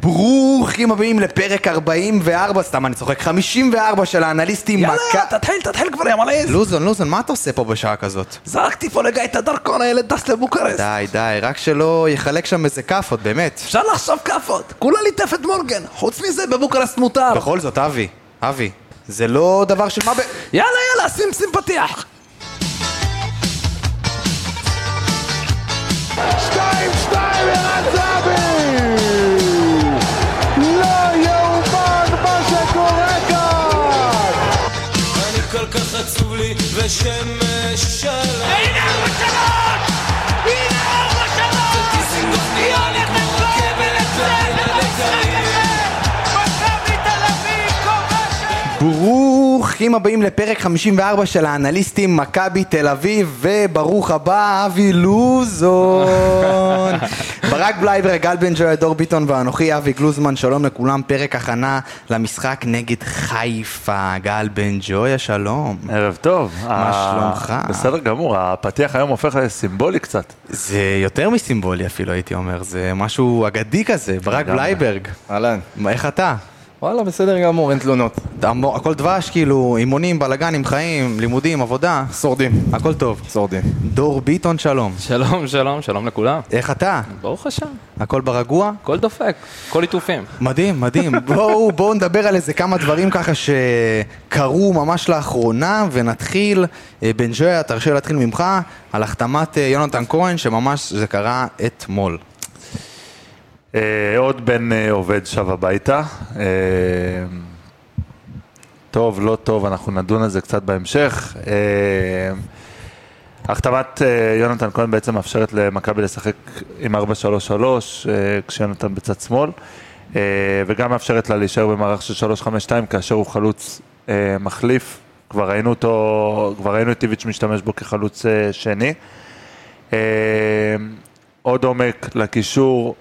ברוכים הבאים לפרק 44, סתם אני צוחק, 54 של האנליסטים, יאללה, מכה... תתחיל, תתחיל כבר, יא מלעיז. לוזון, לוזון, מה אתה עושה פה בשעה כזאת? זרקתי פה לגיא את הדרכון, הילד טס לבוקרשט. די, די, רק שלא יחלק שם איזה כאפות, באמת. אפשר לחשוב כאפות, כולה ליטף את מורגן. חוץ מזה, בבוקרשט מותר. בכל זאת, אבי, אבי, זה לא דבר של מה ב... יאללה, יאללה, שים שים פתיח. שתיים, שתיים, ערן זהבי! כך עצוב לי ושמש שלם הנה ארבע שלוש! הנה ארבע שלוש! דיזינגוף נראה לי כמו רכבת לילה לקהיר מכבי תל אביב כובשת! ברוכים הבאים לפרק 54 של האנליסטים מכבי תל אביב וברוך הבא אבי לוזון ברק בלייברג, גל בן ג'ויה, דור ביטון ואנוכי אבי גלוזמן שלום לכולם פרק הכנה למשחק נגד חיפה גל בן ג'ויה שלום ערב טוב. מה ה- שלומך? בסדר גמור, הפתיח היום הופך לסימבולי קצת. זה יותר מסימבולי אפילו הייתי אומר זה משהו אגדי כזה ברק. בלייברג אהלן. מה, איך אתה? וואלה, בסדר גמור, אין תלונות. הכל דבש כאילו אימונים בלאגנים חיים לימודים עבודה שורדים. הכל טוב שורדים. דור ביטון שלום שלום, שלום, שלום לכולם. איך אתה? ברוך השם, הכל ברגוע? הכל דופק, הכל ליטופים. מדהים, מדהים. בואו, בואו נדבר על איזה כמה דברים ככה שקרו ממש לאחרונה, ונתחיל, אה, בן ג'ויה, תרשה להתחיל ממך, על החתמת אה, יונתן כהן, שממש זה קרה אתמול. אה, עוד בן אה, עובד שב הביתה. אה, טוב, לא טוב, אנחנו נדון על זה קצת בהמשך. אה, החתמת אה, יונתן כהן בעצם מאפשרת למכבי לשחק עם 4-3-3, אה, כשיונתן בצד שמאל, אה, וגם מאפשרת לה להישאר במערך של 3-5-2 כאשר הוא חלוץ מחליף. כבר ראינו אותו, כבר ראינו את איביץ' משתמש בו כחלוץ שני. עוד עומק לקישור,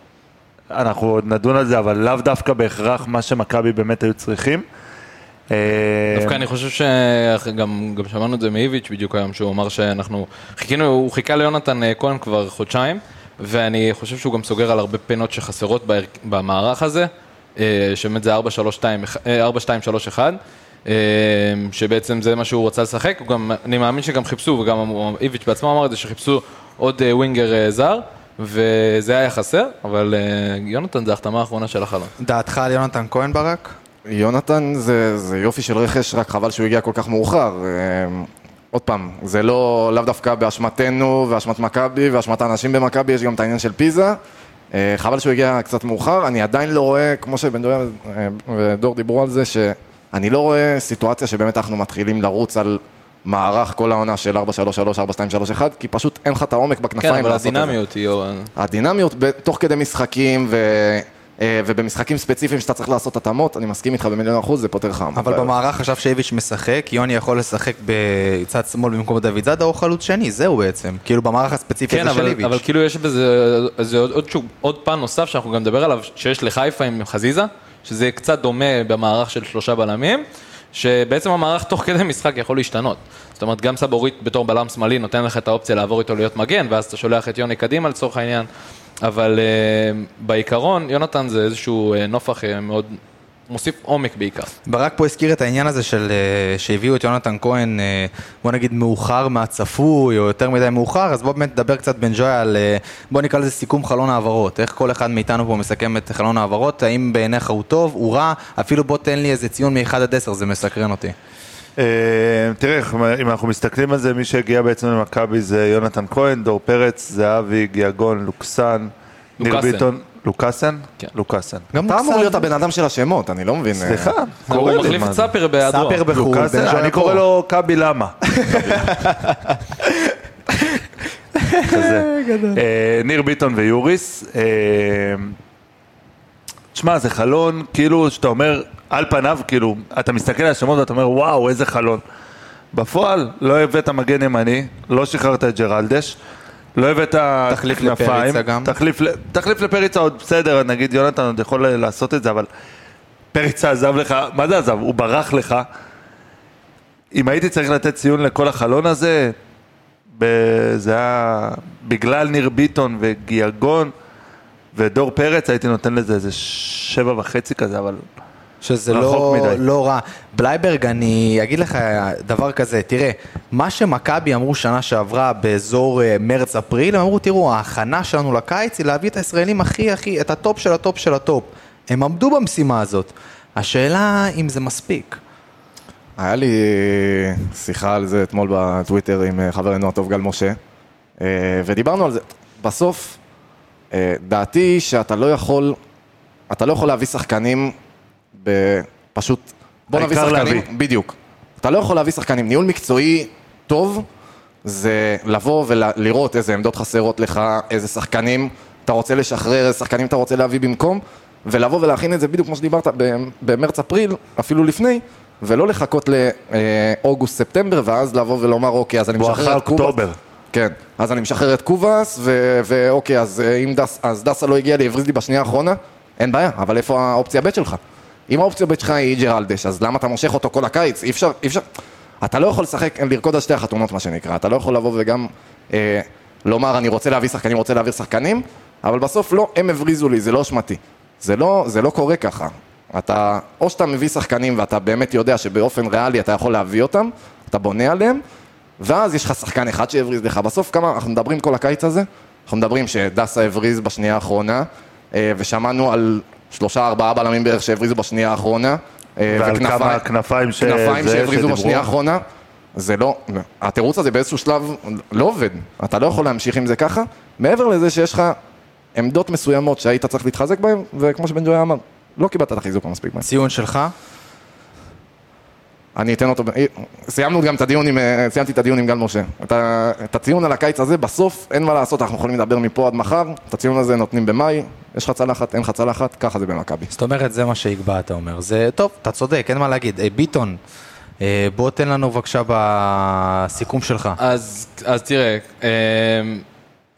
אנחנו עוד נדון על זה, אבל לאו דווקא בהכרח מה שמכבי באמת היו צריכים. אה, דווקא אני חושב שגם גם שמענו את זה מאיביץ' בדיוק היום, שהוא אמר שאנחנו חיכינו, הוא חיכה ליונתן אה, כהן כבר חודשיים, ואני חושב שהוא גם סוגר על הרבה פינות שחסרות במערך הזה, אה, שבאמת זה 4-2-3-1, אה, שבעצם זה מה שהוא רצה לשחק, גם, אני מאמין שגם חיפשו, וגם איביץ' בעצמו אמר את זה, שחיפשו עוד ווינגר זר, וזה היה חסר, אבל אה, יונתן זה ההחתמה האחרונה של החלון. דעתך על יונתן כהן ברק? יונתן זה, זה יופי של רכש, רק חבל שהוא הגיע כל כך מאוחר. אה, עוד פעם, זה לא לאו דווקא באשמתנו ואשמת מכבי ואשמת האנשים במכבי, יש גם את העניין של פיזה. אה, חבל שהוא הגיע קצת מאוחר, אני עדיין לא רואה, כמו שבן דויה אה, ודור דיברו על זה, שאני לא רואה סיטואציה שבאמת אנחנו מתחילים לרוץ על מערך כל העונה של 4-3-3, 4-2-3-1, כי פשוט אין לך את העומק בכנפיים כן, אבל. הדינמיות היא... הדינמיות תוך כדי משחקים ו... אה, ובמשחקים ספציפיים שאתה צריך לעשות התאמות, אני מסכים איתך במיליון אחוז, זה פותר לך. אבל במערך עכשיו שאיביץ' משחק, יוני יכול לשחק בצד שמאל במקום דוד זאדה או חלוץ שני, זהו בעצם. כאילו במערך הספציפי כן, הזה של אבל, איביץ'. אבל כאילו יש בזה איזה עוד, עוד, שוב, עוד פן נוסף שאנחנו גם נדבר עליו, שיש לחיפה עם חזיזה, שזה קצת דומה במערך של שלושה בלמים, שבעצם המערך תוך כדי משחק יכול להשתנות. זאת אומרת, גם סבורית בתור בלם שמאלי נותן לך את האופציה לעבור איתו להיות מגן, ואז אתה שולח את יוני קדימה לצורך העניין. אבל uh, בעיקרון, יונתן זה איזשהו uh, נופח uh, מאוד, מוסיף עומק בעיקר. ברק פה הזכיר את העניין הזה של אה, שהביאו את יונתן כהן, אה, בוא נגיד מאוחר מהצפוי, או יותר מדי מאוחר, אז בוא באמת נדבר קצת בן ג'ויה על, אה, בוא נקרא לזה סיכום חלון העברות. איך כל אחד מאיתנו פה מסכם את חלון העברות, האם בעיניך הוא טוב, הוא רע, אפילו בוא תן לי איזה ציון מ-1 עד 10, זה מסקרן אותי. אה, תראה, אם אנחנו מסתכלים על זה, מי שהגיע בעצם למכבי זה יונתן כהן, דור פרץ, זהבי, גיאגון, לוקסן, ניר. ביטון, לוקאסן? כן. לוקאסן. גם אתה אמור להיות הבן אדם של השמות, אני לא מבין. אה, סליחה, הוא מחליף את? סאפר בהיעדרו. סאפר בחו"ל, אני. קורא לו קאבי למה. כזה. אה, ניר ביטון ויוריס. אה, תשמע, זה חלון, כאילו, שאתה אומר, על פניו, כאילו, אתה מסתכל על השמות ואתה אומר, וואו, איזה חלון. בפועל, לא הבאת מגן ימני, לא שחררת את ג'רלדס, לא הבאת תחליף לפריצה גם. תחליף, לפריצה עוד בסדר, נגיד יונתן עוד יכול לעשות את זה, אבל פריצה עזב לך, מה זה עזב? הוא ברח לך. אם הייתי צריך לתת ציון לכל החלון הזה, זה היה בגלל ניר ביטון וגיאגון ודור פרץ, הייתי נותן לזה איזה שבע וחצי כזה, אבל... שזה לא, מדי. לא רע. בלייברג, אני אגיד לך דבר כזה, תראה, מה שמכבי אמרו שנה שעברה באזור אה, מרץ-אפריל, הם אמרו, תראו, ההכנה שלנו לקיץ היא להביא את הישראלים הכי הכי, את הטופ של הטופ של הטופ. הם עמדו במשימה הזאת. השאלה אם זה מספיק. היה לי שיחה על זה אתמול בטוויטר עם אה, חברנו הטוב גל משה, אה, ודיברנו על זה. בסוף, אה, דעתי שאתה לא יכול, אתה לא יכול להביא שחקנים בפשוט... בוא נביא שחקנים, להביא. בדיוק. אתה לא יכול להביא שחקנים. ניהול מקצועי טוב זה לבוא ולראות איזה עמדות חסרות לך, איזה שחקנים אתה רוצה לשחרר, איזה שחקנים אתה רוצה להביא במקום, ולבוא ולהכין את זה בדיוק כמו שדיברת במרץ-אפריל, אפילו לפני, ולא לחכות לאוגוסט-ספטמבר, ואז לבוא ולומר, אוקיי, אז אני משחרר את קובאס. אוקטובר. כן, אז אני משחרר את קובאס, ו- ואוקיי, אז אה, אם דס, אז דסה לא הגיע לי, הבריז לי בשנייה האחרונה, אין בעיה, אבל איפה האופציה ב' שלך? אם האופציה ב' שלך היא ג'רלדש, אז למה אתה מושך אותו כל הקיץ? אי אפשר, אי אפשר, אתה לא יכול לשחק, לרקוד על שתי החתונות מה שנקרא, אתה לא יכול לבוא וגם אה, לומר אני רוצה להביא שחקנים, רוצה להעביר שחקנים, אבל בסוף לא, הם הבריזו לי, זה לא אשמתי. זה לא, זה לא קורה ככה. אתה, או שאתה מביא שחקנים ואתה באמת יודע שבאופן ריאלי אתה יכול להביא אותם, אתה בונה עליהם, ואז יש לך שחקן אחד שהבריז לך. בסוף כמה, אנחנו מדברים כל הקיץ הזה, אנחנו מדברים שדסה הבריז בשנייה האחרונה, אה, ושמענו על שלושה ארבעה בלמים בערך שהבריזו בשנייה האחרונה. אה, ועל וכנפיים- כמה כנפיים ש- כנפיים שהבריזו שדיברו. בשנייה האחרונה. זה לא, התירוץ הזה באיזשהו שלב לא עובד, אתה לא יכול להמשיך עם זה ככה, מעבר לזה שיש לך עמדות מסוימות שהיית צריך להתחזק בהן, וכמו שבן ג'וי אמר, לא קיבלת את החיזוק המספיק בהן. ציון שלך? אני אתן אותו, סיימנו גם את הדיון עם, אה, סיימתי את הדיון עם גל משה. את, ה, את הציון על הקיץ הזה, בסוף אין מה לעשות, אנחנו יכולים לדבר מפה עד מחר, את הציון הזה נותנים במאי, יש לך צלחת, אין לך צלחת, ככה זה במכבי. זאת אומרת, זה מה שיקבע, אתה אומר. זה טוב, אתה צודק, אין מה להגיד. אה, ביטון, אה, בוא תן לנו בבקשה בסיכום שלך. אז, אז תראה,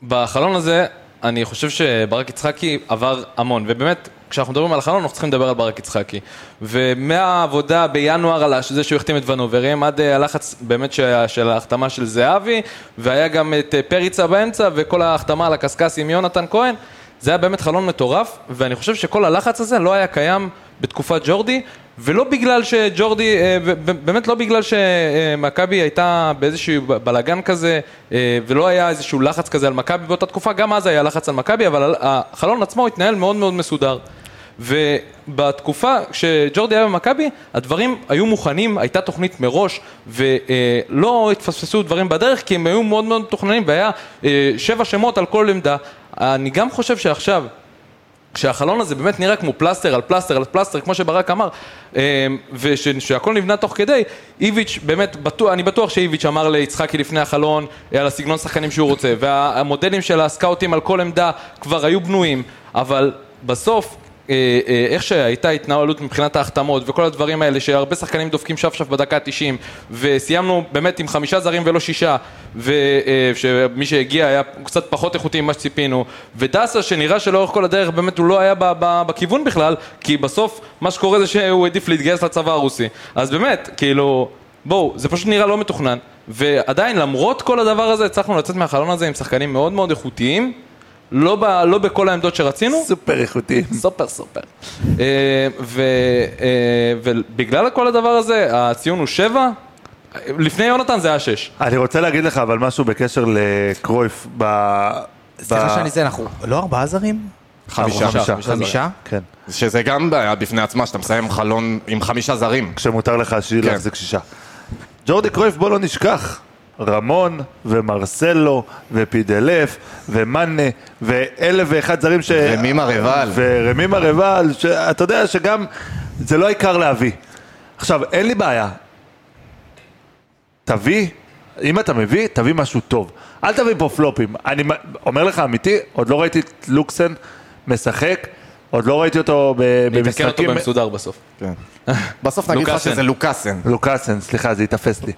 בחלון הזה, אני חושב שברק יצחקי עבר המון, ובאמת, כשאנחנו מדברים על החלון, אנחנו צריכים לדבר על ברק יצחקי. ומהעבודה בינואר על זה שהוא החתים את ונוברים, עד אה, הלחץ באמת של ההחתמה של זהבי, והיה גם את אה, פריצה באמצע, וכל ההחתמה על הקשקש עם יונתן כהן, זה היה באמת חלון מטורף, ואני חושב שכל הלחץ הזה לא היה קיים בתקופת ג'ורדי, ולא בגלל שג'ורדי, אה, באמת לא בגלל שמכבי הייתה באיזשהו בלאגן כזה, ולא היה איזשהו לחץ כזה על מכבי באותה תקופה, גם אז היה לחץ על מכבי, אבל החלון עצמו התנהל מאוד מאוד מסודר. ובתקופה שג'ורדי היה במכבי, הדברים היו מוכנים, הייתה תוכנית מראש, ולא התפספסו דברים בדרך, כי הם היו מאוד מאוד מתוכננים, והיה אה, שבע שמות על כל עמדה. אני גם חושב שעכשיו, כשהחלון הזה באמת נראה כמו פלסטר על פלסטר על פלסטר, כמו שברק אמר, אה, ושהכל נבנה תוך כדי, איביץ' באמת, בטוח, אני בטוח שאיביץ' אמר ליצחקי לפני החלון על הסגנון שחקנים שהוא רוצה, והמודלים של הסקאוטים על כל עמדה כבר היו בנויים, אבל בסוף... אה, אה, איך שהייתה התנהלות מבחינת ההחתמות וכל הדברים האלה שהרבה שחקנים דופקים שפשף בדקה ה-90 וסיימנו באמת עם חמישה זרים ולא שישה ושמי שהגיע היה קצת פחות איכותי ממה שציפינו ודסה שנראה שלאורך כל הדרך באמת הוא לא היה בכיוון בכלל כי בסוף מה שקורה זה שהוא העדיף להתגייס לצבא הרוסי. אז באמת כאילו בואו זה פשוט נראה לא מתוכנן ועדיין למרות כל הדבר הזה הצלחנו לצאת מהחלון הזה עם שחקנים מאוד מאוד איכותיים לא, ב, לא בכל העמדות שרצינו, סופר איכותי. סופר סופר. אה, ו, אה, ובגלל כל הדבר הזה, הציון הוא שבע, לפני יונתן זה היה שש. אני רוצה להגיד לך אבל משהו בקשר לקרויף ב... סליחה ב- שאני זה, אנחנו לא ארבעה זרים? חמישה. חמישה. חמישה? כן. שזה גם בעיה בפני עצמה, שאתה מסיים חלון עם חמישה זרים. כשמותר לך ש- כן. להחזיק שישה. ג'ורדי קרויף בוא לא נשכח. רמון ומרסלו ופידלף ומאנה ואלף ואחד זרים ש... רמימה רבל. ורמימה רבל, שאתה יודע שגם זה לא העיקר להביא. עכשיו, אין לי בעיה. תביא, אם אתה מביא, תביא משהו טוב. אל תביא פה פלופים. אני אומר לך אמיתי, עוד לא ראיתי את לוקסן משחק, עוד לא ראיתי אותו ב- נתקן אותו במשחקים... במסודר בסוף. כן. בסוף נגיד לך לוקאסן. שזה לוקאסן. לוקאסן, סליחה, זה התאפס לי.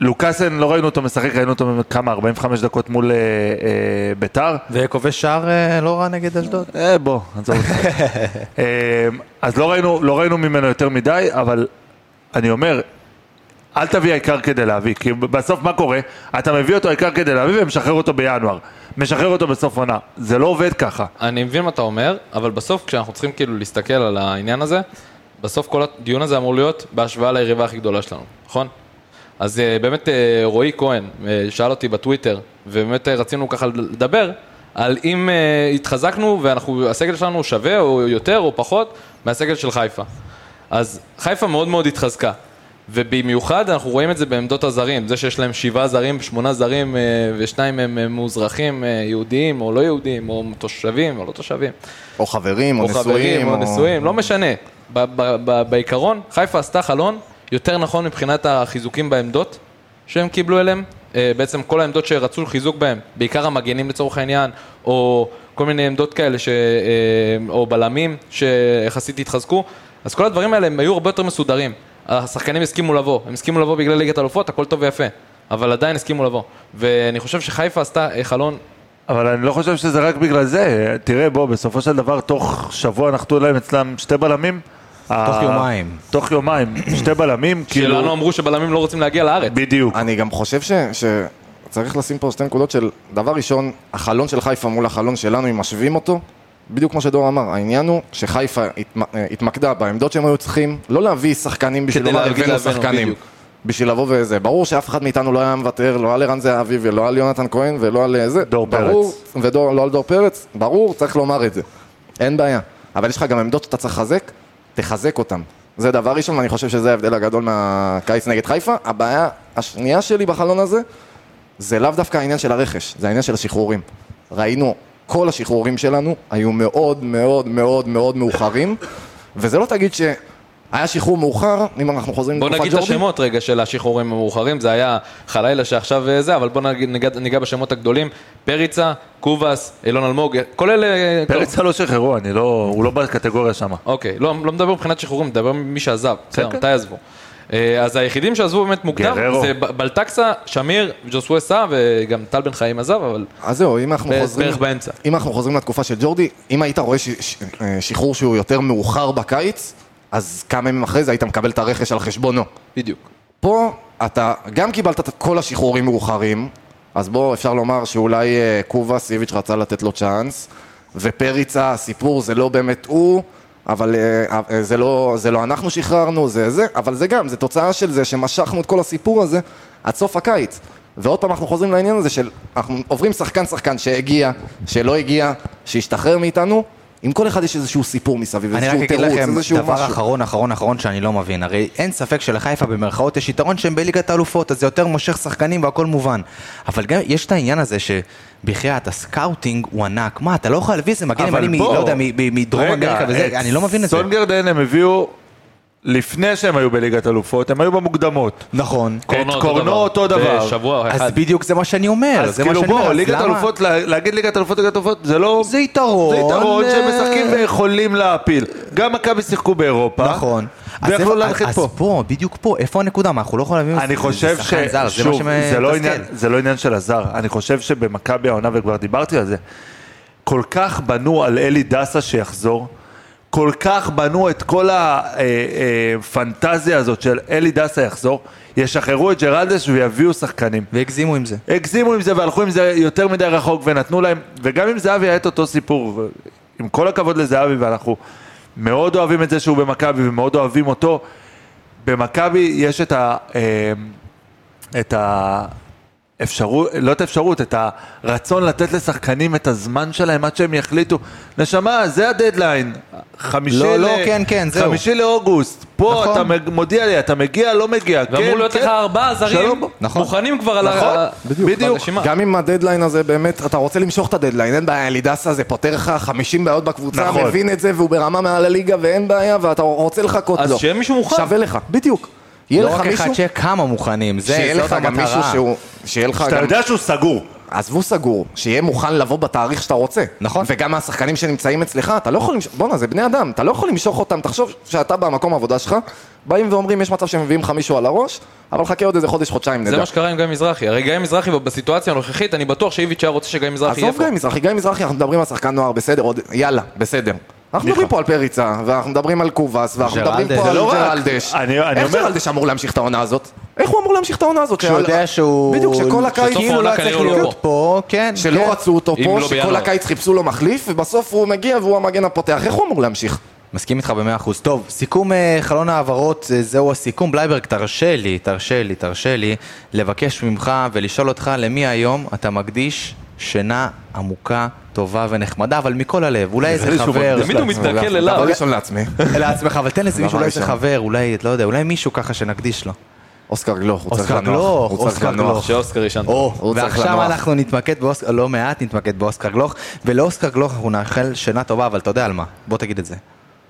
לוקאסן, לא ראינו אותו משחק, ראינו אותו כמה, 45 דקות מול אה, אה, ביתר. וכובש שער אה, לא רע נגד אשדוד? אה, בוא, עזוב אותך. אה, אז לא ראינו, לא ראינו ממנו יותר מדי, אבל אני אומר, אל תביא העיקר כדי להביא, כי בסוף מה קורה? אתה מביא אותו העיקר כדי להביא ומשחרר אותו בינואר. משחרר אותו בסוף עונה. זה לא עובד ככה. אני מבין מה אתה אומר, אבל בסוף כשאנחנו צריכים כאילו להסתכל על העניין הזה, בסוף כל הדיון הזה אמור להיות בהשוואה ליריבה הכי גדולה שלנו, נכון? אז אה, באמת אה, רועי כהן אה, שאל אותי בטוויטר, ובאמת רצינו ככה לדבר על אם התחזקנו ואנחנו, הסגל שלנו שווה או יותר או פחות מהסגל של חיפה. אז חיפה מאוד מאוד התחזקה. ובמיוחד אנחנו רואים את זה בעמדות הזרים, זה שיש להם שבעה זרים, שמונה זרים ושניים הם מאוזרחים יהודיים או לא יהודיים, או תושבים או לא תושבים, או חברים, או או חברים נשואים. או נשואים, לא משנה. ב- ב- ב- בעיקרון, חיפה עשתה חלון יותר נכון מבחינת החיזוקים בעמדות שהם קיבלו אליהם. אה, בעצם כל העמדות שרצו חיזוק בהם, בעיקר המגנים לצורך העניין, או כל מיני עמדות כאלה, ש... אה, או בלמים שיחסית התחזקו, אז כל הדברים האלה הם היו הרבה יותר מסודרים. השחקנים הסכימו לבוא, הם הסכימו לבוא בגלל ליגת אלופות, הכל טוב ויפה, אבל עדיין הסכימו לבוא. ואני חושב שחיפה עשתה אה, חלון אבל אני לא חושב שזה רק בגלל זה. תראה, בוא, בסופו של דבר, תוך שבוע נחתו להם אצלם שתי בלמים. תוך ה- יומיים. תוך יומיים, שתי בלמים, כאילו... שלנו אמרו שבלמים לא רוצים להגיע לארץ. בדיוק. אני גם חושב ש... שצריך לשים פה שתי נקודות של דבר ראשון, החלון של חיפה מול החלון שלנו, אם משווים אותו, בדיוק כמו שדור אמר, העניין הוא שחיפה. אה, התמקדה בעמדות שהם היו צריכים, לא להביא שחקנים בשביל לומר להגיד הבאנו שחקנים. בדיוק. בשביל לבוא וזה, ברור שאף אחד מאיתנו לא היה מוותר, לא על ערן זהבי ולא על יונתן כהן ולא על אה, זה, דור ברור, פרץ. ודור, לא על דור פרץ, ברור, צריך לומר את זה, אין בעיה, אבל יש לך גם עמדות שאתה צריך לחזק, תחזק אותן, זה דבר ראשון ואני חושב שזה ההבדל הגדול מהקיץ נגד חיפה, הבעיה השנייה שלי בחלון הזה, זה לאו דווקא העניין של הרכש, זה העניין של השחרורים. ראינו, כל השחרורים שלנו היו מאוד מאוד מאוד מאוד מאוחרים, וזה לא תגיד שהיה שחרור מאוחר, אם אנחנו חוזרים בוא לתקופת נגיד את ג'ורדי. השמות רגע של השחרורים המאוחרים, זה היה חלילה שעכשיו אה, זה, אבל בוא נגיד- ניגע, ניגע בשמות הגדולים, פריצה, קובאס, אילון אלמוג, כל אלה... פרץ לא שחררו, אני לא... הוא לא בקטגוריה שם. אוקיי, לא, לא מדבר מבחינת שחרורים, מדבר מי שעזב, בסדר, כן. מתי עזבו. אה, אז היחידים שעזבו באמת מוקדם, גררו. זה בלטקסה, שמיר, ג'וסווה סא וגם טל בן חיים עזב, אבל אז זהו, אם אנחנו בערך חוזרים... באמצע. אם אנחנו חוזרים לתקופה של ג'ורדי, אם היית רואה ש- ש- אה, שחרור שהוא יותר מאוחר בקיץ, אז כמה ימים אחרי זה היית מקבל את הרכש על חשבונו. בדיוק. פה אתה גם קיבלת את כל השחרורים מאוחרים, אז בוא אפשר לומר שאולי אה, קובאס, איביץ' רצה לתת לו צ'אנס, ופריצה, הסיפור זה לא באמת הוא, אבל אה, אה, זה לא, זה לא אנחנו שחררנו, זה זה, אבל זה גם, זה תוצאה של זה שמשכנו את כל הסיפור הזה עד סוף הקיץ. ועוד פעם אנחנו חוזרים לעניין הזה של, אנחנו עוברים שחקן שחקן שהגיע, שלא הגיע, שהשתחרר מאיתנו, עם כל אחד יש איזשהו סיפור מסביב, אני רק איזשהו אגיד תירוץ, לכם איזשהו דבר משהו. אחרון, אחרון, אחרון שאני לא מבין. הרי אין ספק שלחיפה במרכאות יש יתרון שהם בליגת האלופות, אז זה יותר מושך שחקנים והכל מובן. אבל גם יש את העניין הזה שבחייאת, ה scouting הוא ענק. מה, אתה לא יכול להביא איזה מגן ימני, לא יודע, מדרום אמריקה וזה, אני לא מבין את זה. סונדגרן הם הביאו, לפני שהם היו בליגת אלופות, הם היו במוקדמות. נכון. קורנו את קורנו אותו דבר. בשבוע אחד. אז בדיוק זה מה שאני אומר, אז כאילו. בוא, ליגת למה- אלופות, לה- להגיד ליגת אלופות, ליגת אלופות, זה לא... זה יתרון. זה יתרון אה, שהם משחקים ויכולים להפיל. גם מכבי שיחקו באירופה. נכון. אז ויכלו איפה- ללכת אז פה. פה, בדיוק פה, איפה הנקודה? מה, אנחנו לא יכולים להביא אני חושב ש... שוב, זה לא. זה לא עניין של הזר. אני חושב שבמכבי העונה, וכבר דיברתי על זה, כל כך בנו על אלי דסה שיחזור, כל כך בנו את כל הפנטזיה הזאת של אלי דסה יחזור, ישחררו את ג'רלדש ויביאו שחקנים. והגזימו עם זה. הגזימו עם זה והלכו עם זה יותר מדי רחוק ונתנו להם, וגם עם זהבי היה את אותו סיפור, עם כל הכבוד לזהבי ואנחנו מאוד אוהבים את זה שהוא במכבי ומאוד אוהבים אותו, במכבי יש את ה... אה, את ה... אפשרות, לא את האפשרות, את הרצון לתת לשחקנים את הזמן שלהם עד שהם יחליטו. נשמה, זה הדדליין. חמישי, לא, ל... לא, כן, כן, זהו. חמישי לאוגוסט. פה נכון. אתה מודיע לי, אתה מגיע, לא מגיע. כן, ואמור להיות כן. לך ארבעה זרים. נכון. מוכנים כבר על נכון, ה... בדיוק. ברשימה. גם אם הדדליין הזה באמת, אתה רוצה למשוך את הדדליין, אין בעיה, אלידסה זה פותר לך 50 בעיות בקבוצה, נכון. מבין את זה והוא ברמה מעל הליגה ואין בעיה ואתה רוצה לחכות אז לו. שיהיה מישהו מוכן. שווה לך, בדיוק. יהיה לא לך רק מישהו, אחד שיהיה כמה מוכנים, זה שיהיה זאת לך גם מישהו המטרה. שהוא, שיהיה לך שאתה גם, יודע שהוא סגור. עזבו סגור, שיהיה מוכן לבוא בתאריך שאתה רוצה. נכון. וגם השחקנים שנמצאים אצלך, אתה לא יכול למשוך, בואנה זה בני אדם, אתה לא יכול למשוך אותם, תחשוב שאתה במקום העבודה שלך, באים ואומרים יש מצב שמביאים לך מישהו על הראש, אבל חכה עוד איזה חודש, חודשיים זה נדע. מה שקרה עם גיא מזרחי. הרי גיא מזרחי בסיטואציה הנוכחית, אני בטוח שאיביץ' היה רוצה שגיא מזרחי יהיה עזוב פה. גיא מזרחי, גיא מזרחי, אנחנו מדברים על שחקן נוער, בסדר, עוד, יאללה, בסדר. אנחנו מדברים פה על פריצה, ואנחנו מדברים על קובאס, ואנחנו מדברים. פה על לא. ג'רלדש. אני- אני איך ג'רלדש אמור להמשיך את העונה הזאת? איך הוא אמור להמשיך את העונה הזאת? כשהוא יודע שהוא... בדיוק, שכל הקיץ... כאילו לא היה צריך לא להיות פה, כן. שלא כן. רצו אותו פה, לא שכל. הקיץ חיפשו לו מחליף, ובסוף הוא מגיע והוא המגן הפותח. איך הוא אמור להמשיך? מסכים איתך במאה אחוז. טוב, סיכום אה, חלון העברות, אה, זהו הסיכום. בלייברג, תרשה לי, תרשה לי, תרשה לי, לבקש ממך ולשאול אותך למי היום אתה מקדיש שינה עמוקה, טובה ונחמדה, אבל מכל הלב. אולי איזה חבר. תמיד הוא מסתכל גם. אליו. דבר ראשון לעצמי. לעצמך, אבל תן לזה מישהו, אולי איזה. חבר, אולי, לא יודע, אולי מישהו ככה שנקדיש לו. אוסקר גלוך, הוא צריך לנוח. אוסקר. גלוך. שאוסקר ישן. ועכשיו. אנחנו נתמקד באוסקר, לא מעט נתמקד באוסקר גלוך, ולאוסקר גלוך אנחנו נאחל שינה טובה, אבל אתה יודע על מה. בוא תגיד את זה.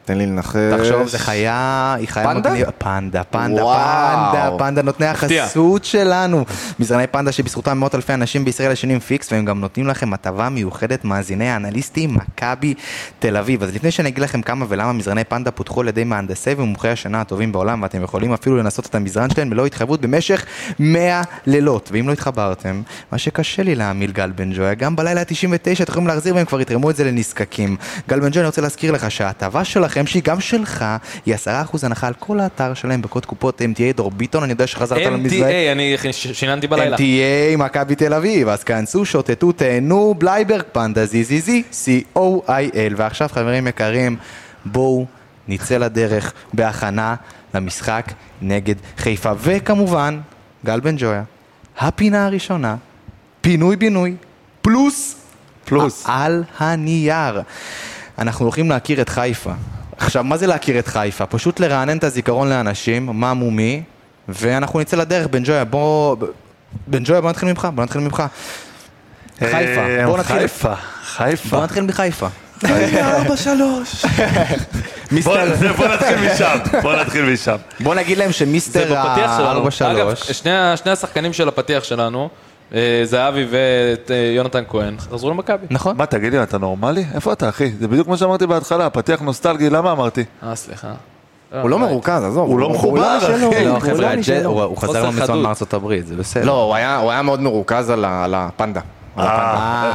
תן לי לנחש. תחשוב, זה חיה, היא חיה פנדה? מגניבה. פנדה, פנדה, וואו. פנדה, פנדה נותני החסות שלנו. מזרני פנדה שבזכותם מאות אלפי אנשים בישראל ישנים פיקס, והם גם נותנים לכם הטבה מיוחדת מאזיני האנליסטים, מכבי תל אביב. אז לפני שאני אגיד לכם כמה ולמה מזרני פנדה פותחו על ידי מהנדסי ומומחי השינה הטובים בעולם, ואתם יכולים אפילו לנסות את המזרן שלהם בלא התחייבות במשך 100 לילות. ואם לא התחברתם, מה שקשה לי להעמיל גל בן ג'ויה, גם בלילה ה-99 אתם יכולים להחזיר והם כבר יתרמו את זה לנזקקים. גל בן ג'ויה, אני רוצה להזכיר לך שההטבה שלכם, שהיא גם שלך, היא 10% הנחה על כל האתר שלהם בקוד קופות MTA דור ביטון, אני יודע שחזרת למזרן. MTA, אני שיננתי בלילה. MTA מכבי תל אביב, אז כנסו, שוטטו, תהנו, בלייברג פנדה ZZZ, C-O-I-L. ועכשיו חברים יקרים, בואו נצא לדרך בהכנה למשחק נגד חיפה. וכמובן, גל בן ג'ויה, הפינה הראשונה, פינוי בינוי, פלוס, פלוס. על הנייר. אנחנו הולכים להכיר את חיפה. עכשיו, מה זה להכיר את חיפה? פשוט לרענן את הזיכרון לאנשים, מה מו מי, ואנחנו נצא לדרך, בן ג'ויה, בוא... בן ג'ויה, בוא נתחיל ממך, בוא נתחיל ממך. חיפה, אה, בוא נתחיל, חיפה, חיפה. בוא נתחיל מחיפה. ארבע שלוש. בוא מיסטר, בוא נתחיל משם, בוא נתחיל משם. בוא נגיד להם שמיסטר בפתיח שלנו. אגב, ה-4-3, שני השחקנים של הפתיח שלנו, זהבי ויונתן כהן, חזרו למכבי. נכון? מה, תגיד לי, אתה נורמלי? איפה אתה, אחי? זה בדיוק מה שאמרתי בהתחלה, פתיח נוסטלגי, למה אמרתי? אה, סליחה. הוא לא מרוכז, עזוב. הוא לא מחובר, לא אחי. לא, חבר'ה, לא. הוא חזר לא חדות. מארצות הברית, זה בסדר. לא, הוא היה- מאוד מרוכז על הפנדה. אה.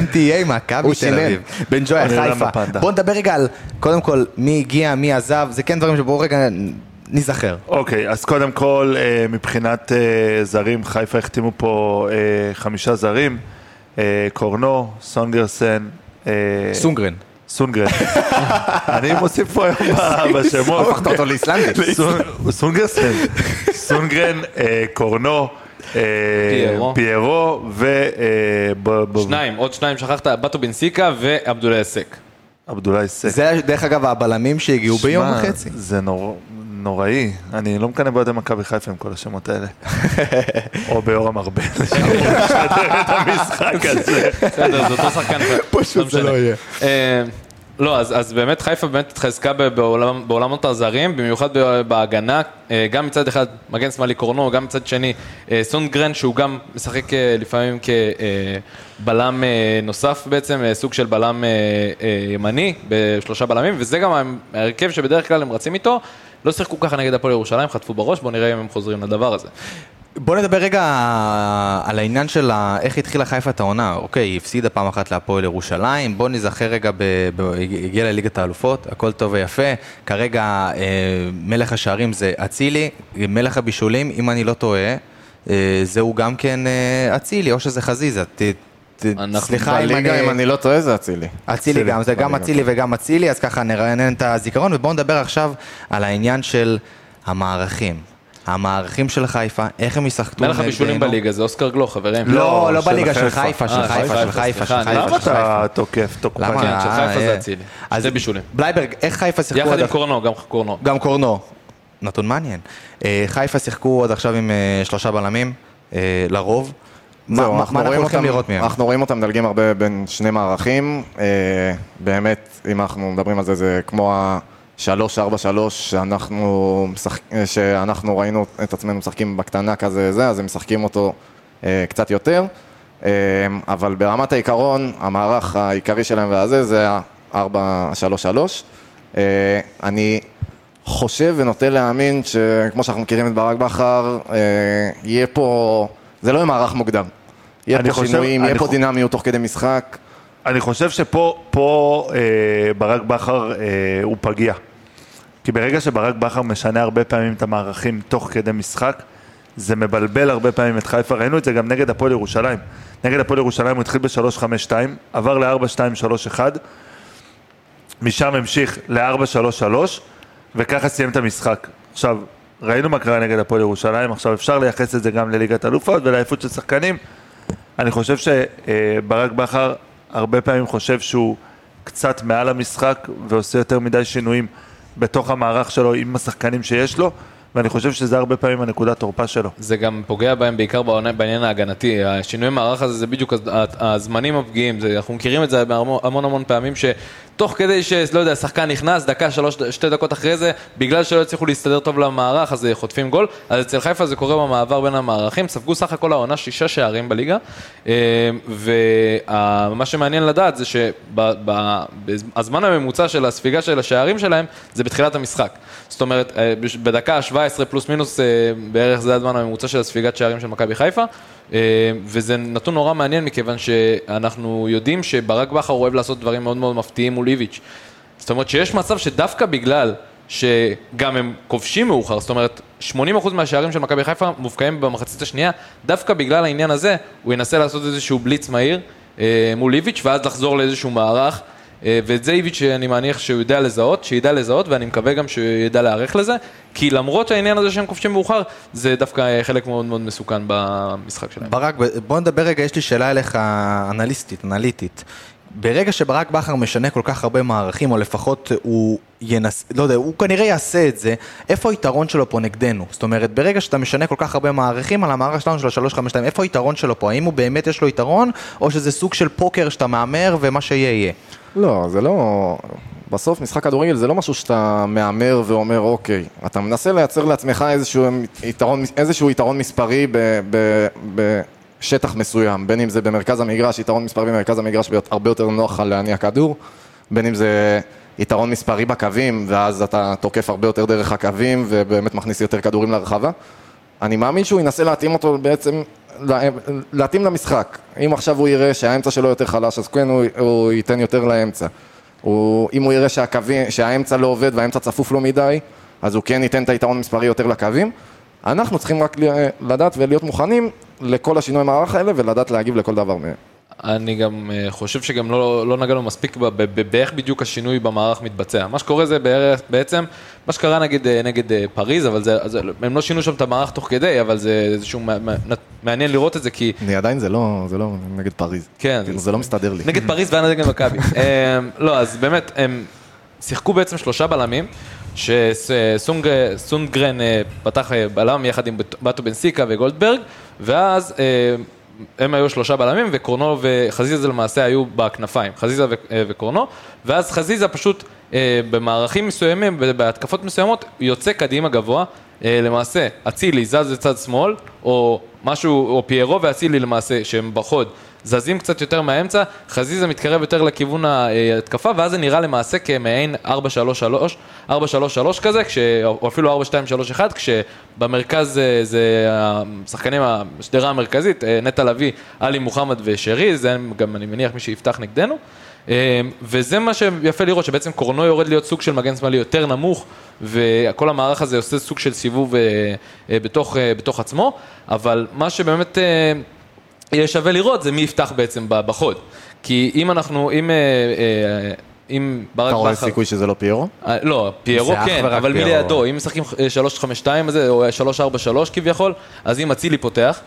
MTA, מכבי תל. אביב. בן ג'ויה, יודע חיפה. בוא נדבר רגע על, קודם כל, מי הגיע, מי עזב, זה כן דברים שבואו רגע ניזכר. אוקיי, אז קודם כל, אה, מבחינת אה, זרים, חיפה החתימו פה אה, חמישה זרים, קורנו, סונגרסן, סונגרן. סונגרן. אני מוסיף פה היום בשמות. הפכת אותו לאיסלנדי. סונ- סונגרסן, סונגרן, קורנו, פיירו. פיירו ו... שניים, עוד שניים שכחת, בטו בנסיקה ועבדולאי סק. עבדולאי סק. זה דרך אגב הבלמים שהגיעו ביום וחצי. זה נור... נוראי, אני לא מקנא באוהדי מכבי חיפה עם כל השמות האלה. או ביורם ארבל, שאמור לשדר את המשחק הזה. בסדר, זה אותו שחקן. פשוט זה. לא יהיה. אה, לא, אז, אז באמת חיפה באמת התחזקה ב- בעולם, בעולמות הזרים, במיוחד ב- בהגנה, אה, גם מצד אחד מגן שמאלי קורנו, גם מצד שני אה, סונגרן שהוא גם משחק לפעמים כבלם נוסף בעצם, סוג של בלם ימני בשלושה בלמים, וזה גם ההרכב שבדרך כלל הם רצים איתו. לא שיחקו ככה נגד הפועל ירושלים, חטפו בראש, בואו נראה אם הם חוזרים לדבר הזה. בוא נדבר רגע על העניין של איך התחילה חיפה את העונה. אוקיי, היא הפסידה פעם אחת להפועל ירושלים, בוא נזכר רגע, ב... ב... הגיעה לליגת האלופות, הכל טוב ויפה. כרגע אה, מלך השערים זה אצילי, מלך הבישולים, אם אני לא טועה, אה, זהו גם כן אה, אצילי, או שזה חזיזה. סליחה אם בליגה, אם אני לא טועה, זה אצילי. אצילי גם, זה גם אצילי וגם אצילי, אז ככה נרענן את הזיכרון, ובואו נדבר עכשיו על העניין של המערכים. המערכים של חיפה, איך הם ישחקו מלך הבישולים נגדנו. בליגה זה אוסקר גלוך, חברים. לא, לא של בליגה, של חיפה. של אה, חיפה, של חיפה, של חיפה. למה. אתה תוקף תוקפני? למה? כן, של חיפה זה אה. אצילי. שני בישולים. בלייברג, איך חיפה שיחקו יחד עם? קורנו, גם קורנו. גם קורנו. נתון מעניין. אה, חיפה שיחקו עד עכשיו עם שלושה בלמים, לרוב. מה מה- מה אנחנו הולכים אותם- לראות מהם? אנחנו רואים אותם מדלגים הרבה בין שני מערכים. אה, באמת, אם אנחנו מדברים על זה, זה כמו ה-3-4-3 שאנחנו, משחק- אה, שאנחנו ראינו את עצמנו משחקים בקטנה כזה זה, אז הם משחקים אותו אה, קצת יותר. אה, אבל ברמת העיקרון, המערך העיקרי שלהם והזה, זה ה-4-3-3. אה, אני חושב ונוטה להאמין שכמו שאנחנו מכירים את ברק בכר, אה, יהיה פה, זה לא יהיה מערך מוקדם. יהיה פה חושב- שינויים, יהיה פה חו- דינמיות תוך כדי משחק. אני חושב שפה פה, אה, ברק בכר אה, הוא פגיע. כי ברגע שברק בכר משנה הרבה פעמים את המערכים תוך כדי משחק, זה מבלבל הרבה פעמים את חיפה, ראינו את זה גם נגד הפועל ירושלים. נגד הפועל ירושלים הוא התחיל ב-3-5-2, עבר ל-4-2-3-1, משם המשיך ל-4-3-3, וככה סיים את המשחק. עכשיו, ראינו מה קרה נגד הפועל ירושלים, עכשיו אפשר לייחס את זה גם לליגת אלופות ולעייפות של שחקנים. אני חושב שברק בכר הרבה פעמים חושב שהוא קצת מעל המשחק ועושה יותר מדי שינויים בתוך המערך שלו עם השחקנים שיש לו, ואני חושב שזה הרבה פעמים הנקודת תורפה שלו. זה גם פוגע בהם בעיקר בעניין ההגנתי. השינוי מערך הזה זה בדיוק הזמנים הפגיעים. אנחנו מכירים את זה המון המון פעמים שתוך כדי שלא יודע, שחקן נכנס, דקה, שלוש, שתי דקות אחרי זה, בגלל שלא הצליחו להסתדר טוב למערך, אז חוטפים גול. אז אצל חיפה זה קורה במעבר בין המערכים. ספגו סך הכל העונה שישה שערים בליגה. אה, ומה שמעניין לדעת זה שהזמן הממוצע של הספיגה של השערים שלהם זה בתחילת המשחק. זאת אומרת, אה, בדקה ה-17 פלוס מינוס, אה, בערך זה הזמן הממוצע של הספיגת שערים של מכבי חיפה, אה, וזה נתון נורא מעניין מכיוון שאנחנו יודעים שברק בכר אוהב לעשות דברים מאוד מאוד מפתיעים מול איביץ'. זאת אומרת שיש מצב שדווקא בגלל שגם הם כובשים מאוחר, זאת אומרת 80% מהשערים של מכבי חיפה מובקעים במחצית השנייה, דווקא בגלל העניין הזה הוא ינסה לעשות איזשהו בליץ מהיר אה, מול איביץ' ואז לחזור לאיזשהו מערך. אה, ואת זה איביץ' אני מניח שהוא יודע לזהות, שידע לזהות ואני מקווה גם שהוא ידע להיערך לזה כי למרות העניין הזה שהם כובשים מאוחר זה דווקא חלק מאוד מאוד מסוכן במשחק שלהם. ברק, בוא נדבר רגע, יש לי שאלה אליך אנליסטית, אנליטית. ברגע שברק בכר משנה כל כך הרבה מערכים, או לפחות הוא ינס... לא יודע, הוא כנראה יעשה את זה, איפה היתרון שלו פה נגדנו? זאת אומרת, ברגע שאתה משנה כל כך הרבה מערכים על המערך שלנו של ה-352, איפה היתרון שלו פה? האם הוא באמת יש לו יתרון, או שזה סוג של פוקר שאתה מהמר ומה שיהיה יהיה? לא, זה לא... בסוף משחק כדורגל זה לא משהו שאתה מהמר ואומר אוקיי, אתה מנסה לייצר לעצמך איזשהו יתרון, איזשהו יתרון מספרי ב, ב, בשטח מסוים, בין אם זה במרכז המגרש, יתרון מספרי במרכז המגרש הרבה יותר נוח להניע כדור, בין אם זה יתרון מספרי בקווים, ואז אתה תוקף הרבה יותר דרך הקווים ובאמת מכניס יותר כדורים לרחבה. אני מאמין שהוא ינסה להתאים אותו בעצם, להתאים למשחק. אם עכשיו הוא יראה שהאמצע שלו יותר חלש, אז כן הוא, הוא ייתן יותר לאמצע. הוא, אם הוא יראה שהקווים, שהאמצע לא עובד והאמצע צפוף לו מדי, אז הוא כן ייתן את היתרון המספרי יותר לקווים. אנחנו צריכים רק לדעת ולהיות מוכנים לכל השינוי מערך האלה ולדעת להגיב לכל דבר מהם. אני גם אה, חושב שגם לא, לא נגענו מספיק באיך בדיוק השינוי במערך מתבצע. מה שקורה זה בערך, בעצם, מה שקרה נגד, אה, נגד אה, פריז, אבל זה, זה, הם לא שינו שם את המערך תוך כדי, אבל זה איזשהו מע- מע- מעניין לראות את זה, כי אני עדיין זה לא, זה לא נגד פריז. כן, כאילו, זה לא מסתדר לי. נגד פריז והיה נגד מכבי. אה, לא, אז באמת, הם שיחקו בעצם שלושה בלמים, שסונגרן פתח בלם יחד עם בטו בנסיקה וגולדברג, ואז הם היו שלושה בלמים, וקורנו וחזיזה למעשה היו בכנפיים, חזיזה אה, וקורנו, ואז חזיזה פשוט אה, במערכים מסוימים, בהתקפות מסוימות, יוצא קדימה גבוה, אה, למעשה אצילי זז לצד שמאל, או משהו, או פיירו ואצילי למעשה, שהם בחוד, זזים קצת יותר מהאמצע, חזיזה מתקרב יותר לכיוון ההתקפה, ואז זה נראה למעשה כמעין 4-3-3, 4-3-3 כזה, כש, או אפילו 4-2-3-1, כשבמרכז זה, זה השחקנים, השדרה המרכזית, אה, נטע לביא, עלי מוחמד ושרי, זה גם אני מניח מי שיפתח נגדנו. אה, וזה מה שיפה לראות, שבעצם קורנו יורד להיות סוג של מגן שמאלי יותר נמוך, וכל המערך הזה עושה סוג של סיבוב אה, אה, בתוך, אה, בתוך עצמו, אבל מה שבאמת... יהיה שווה לראות זה מי יפתח בעצם בחוד. כי אם אנחנו, אם, אה, אה, אם ברק אתה רואה בכר... סיכוי שזה לא פיירו? אה, לא, פיירו כן, אבל מי. לידו? אם משחקים אה, 3-5-2 הזה, או 3-4-3 כביכול, אז אם אצילי פותח,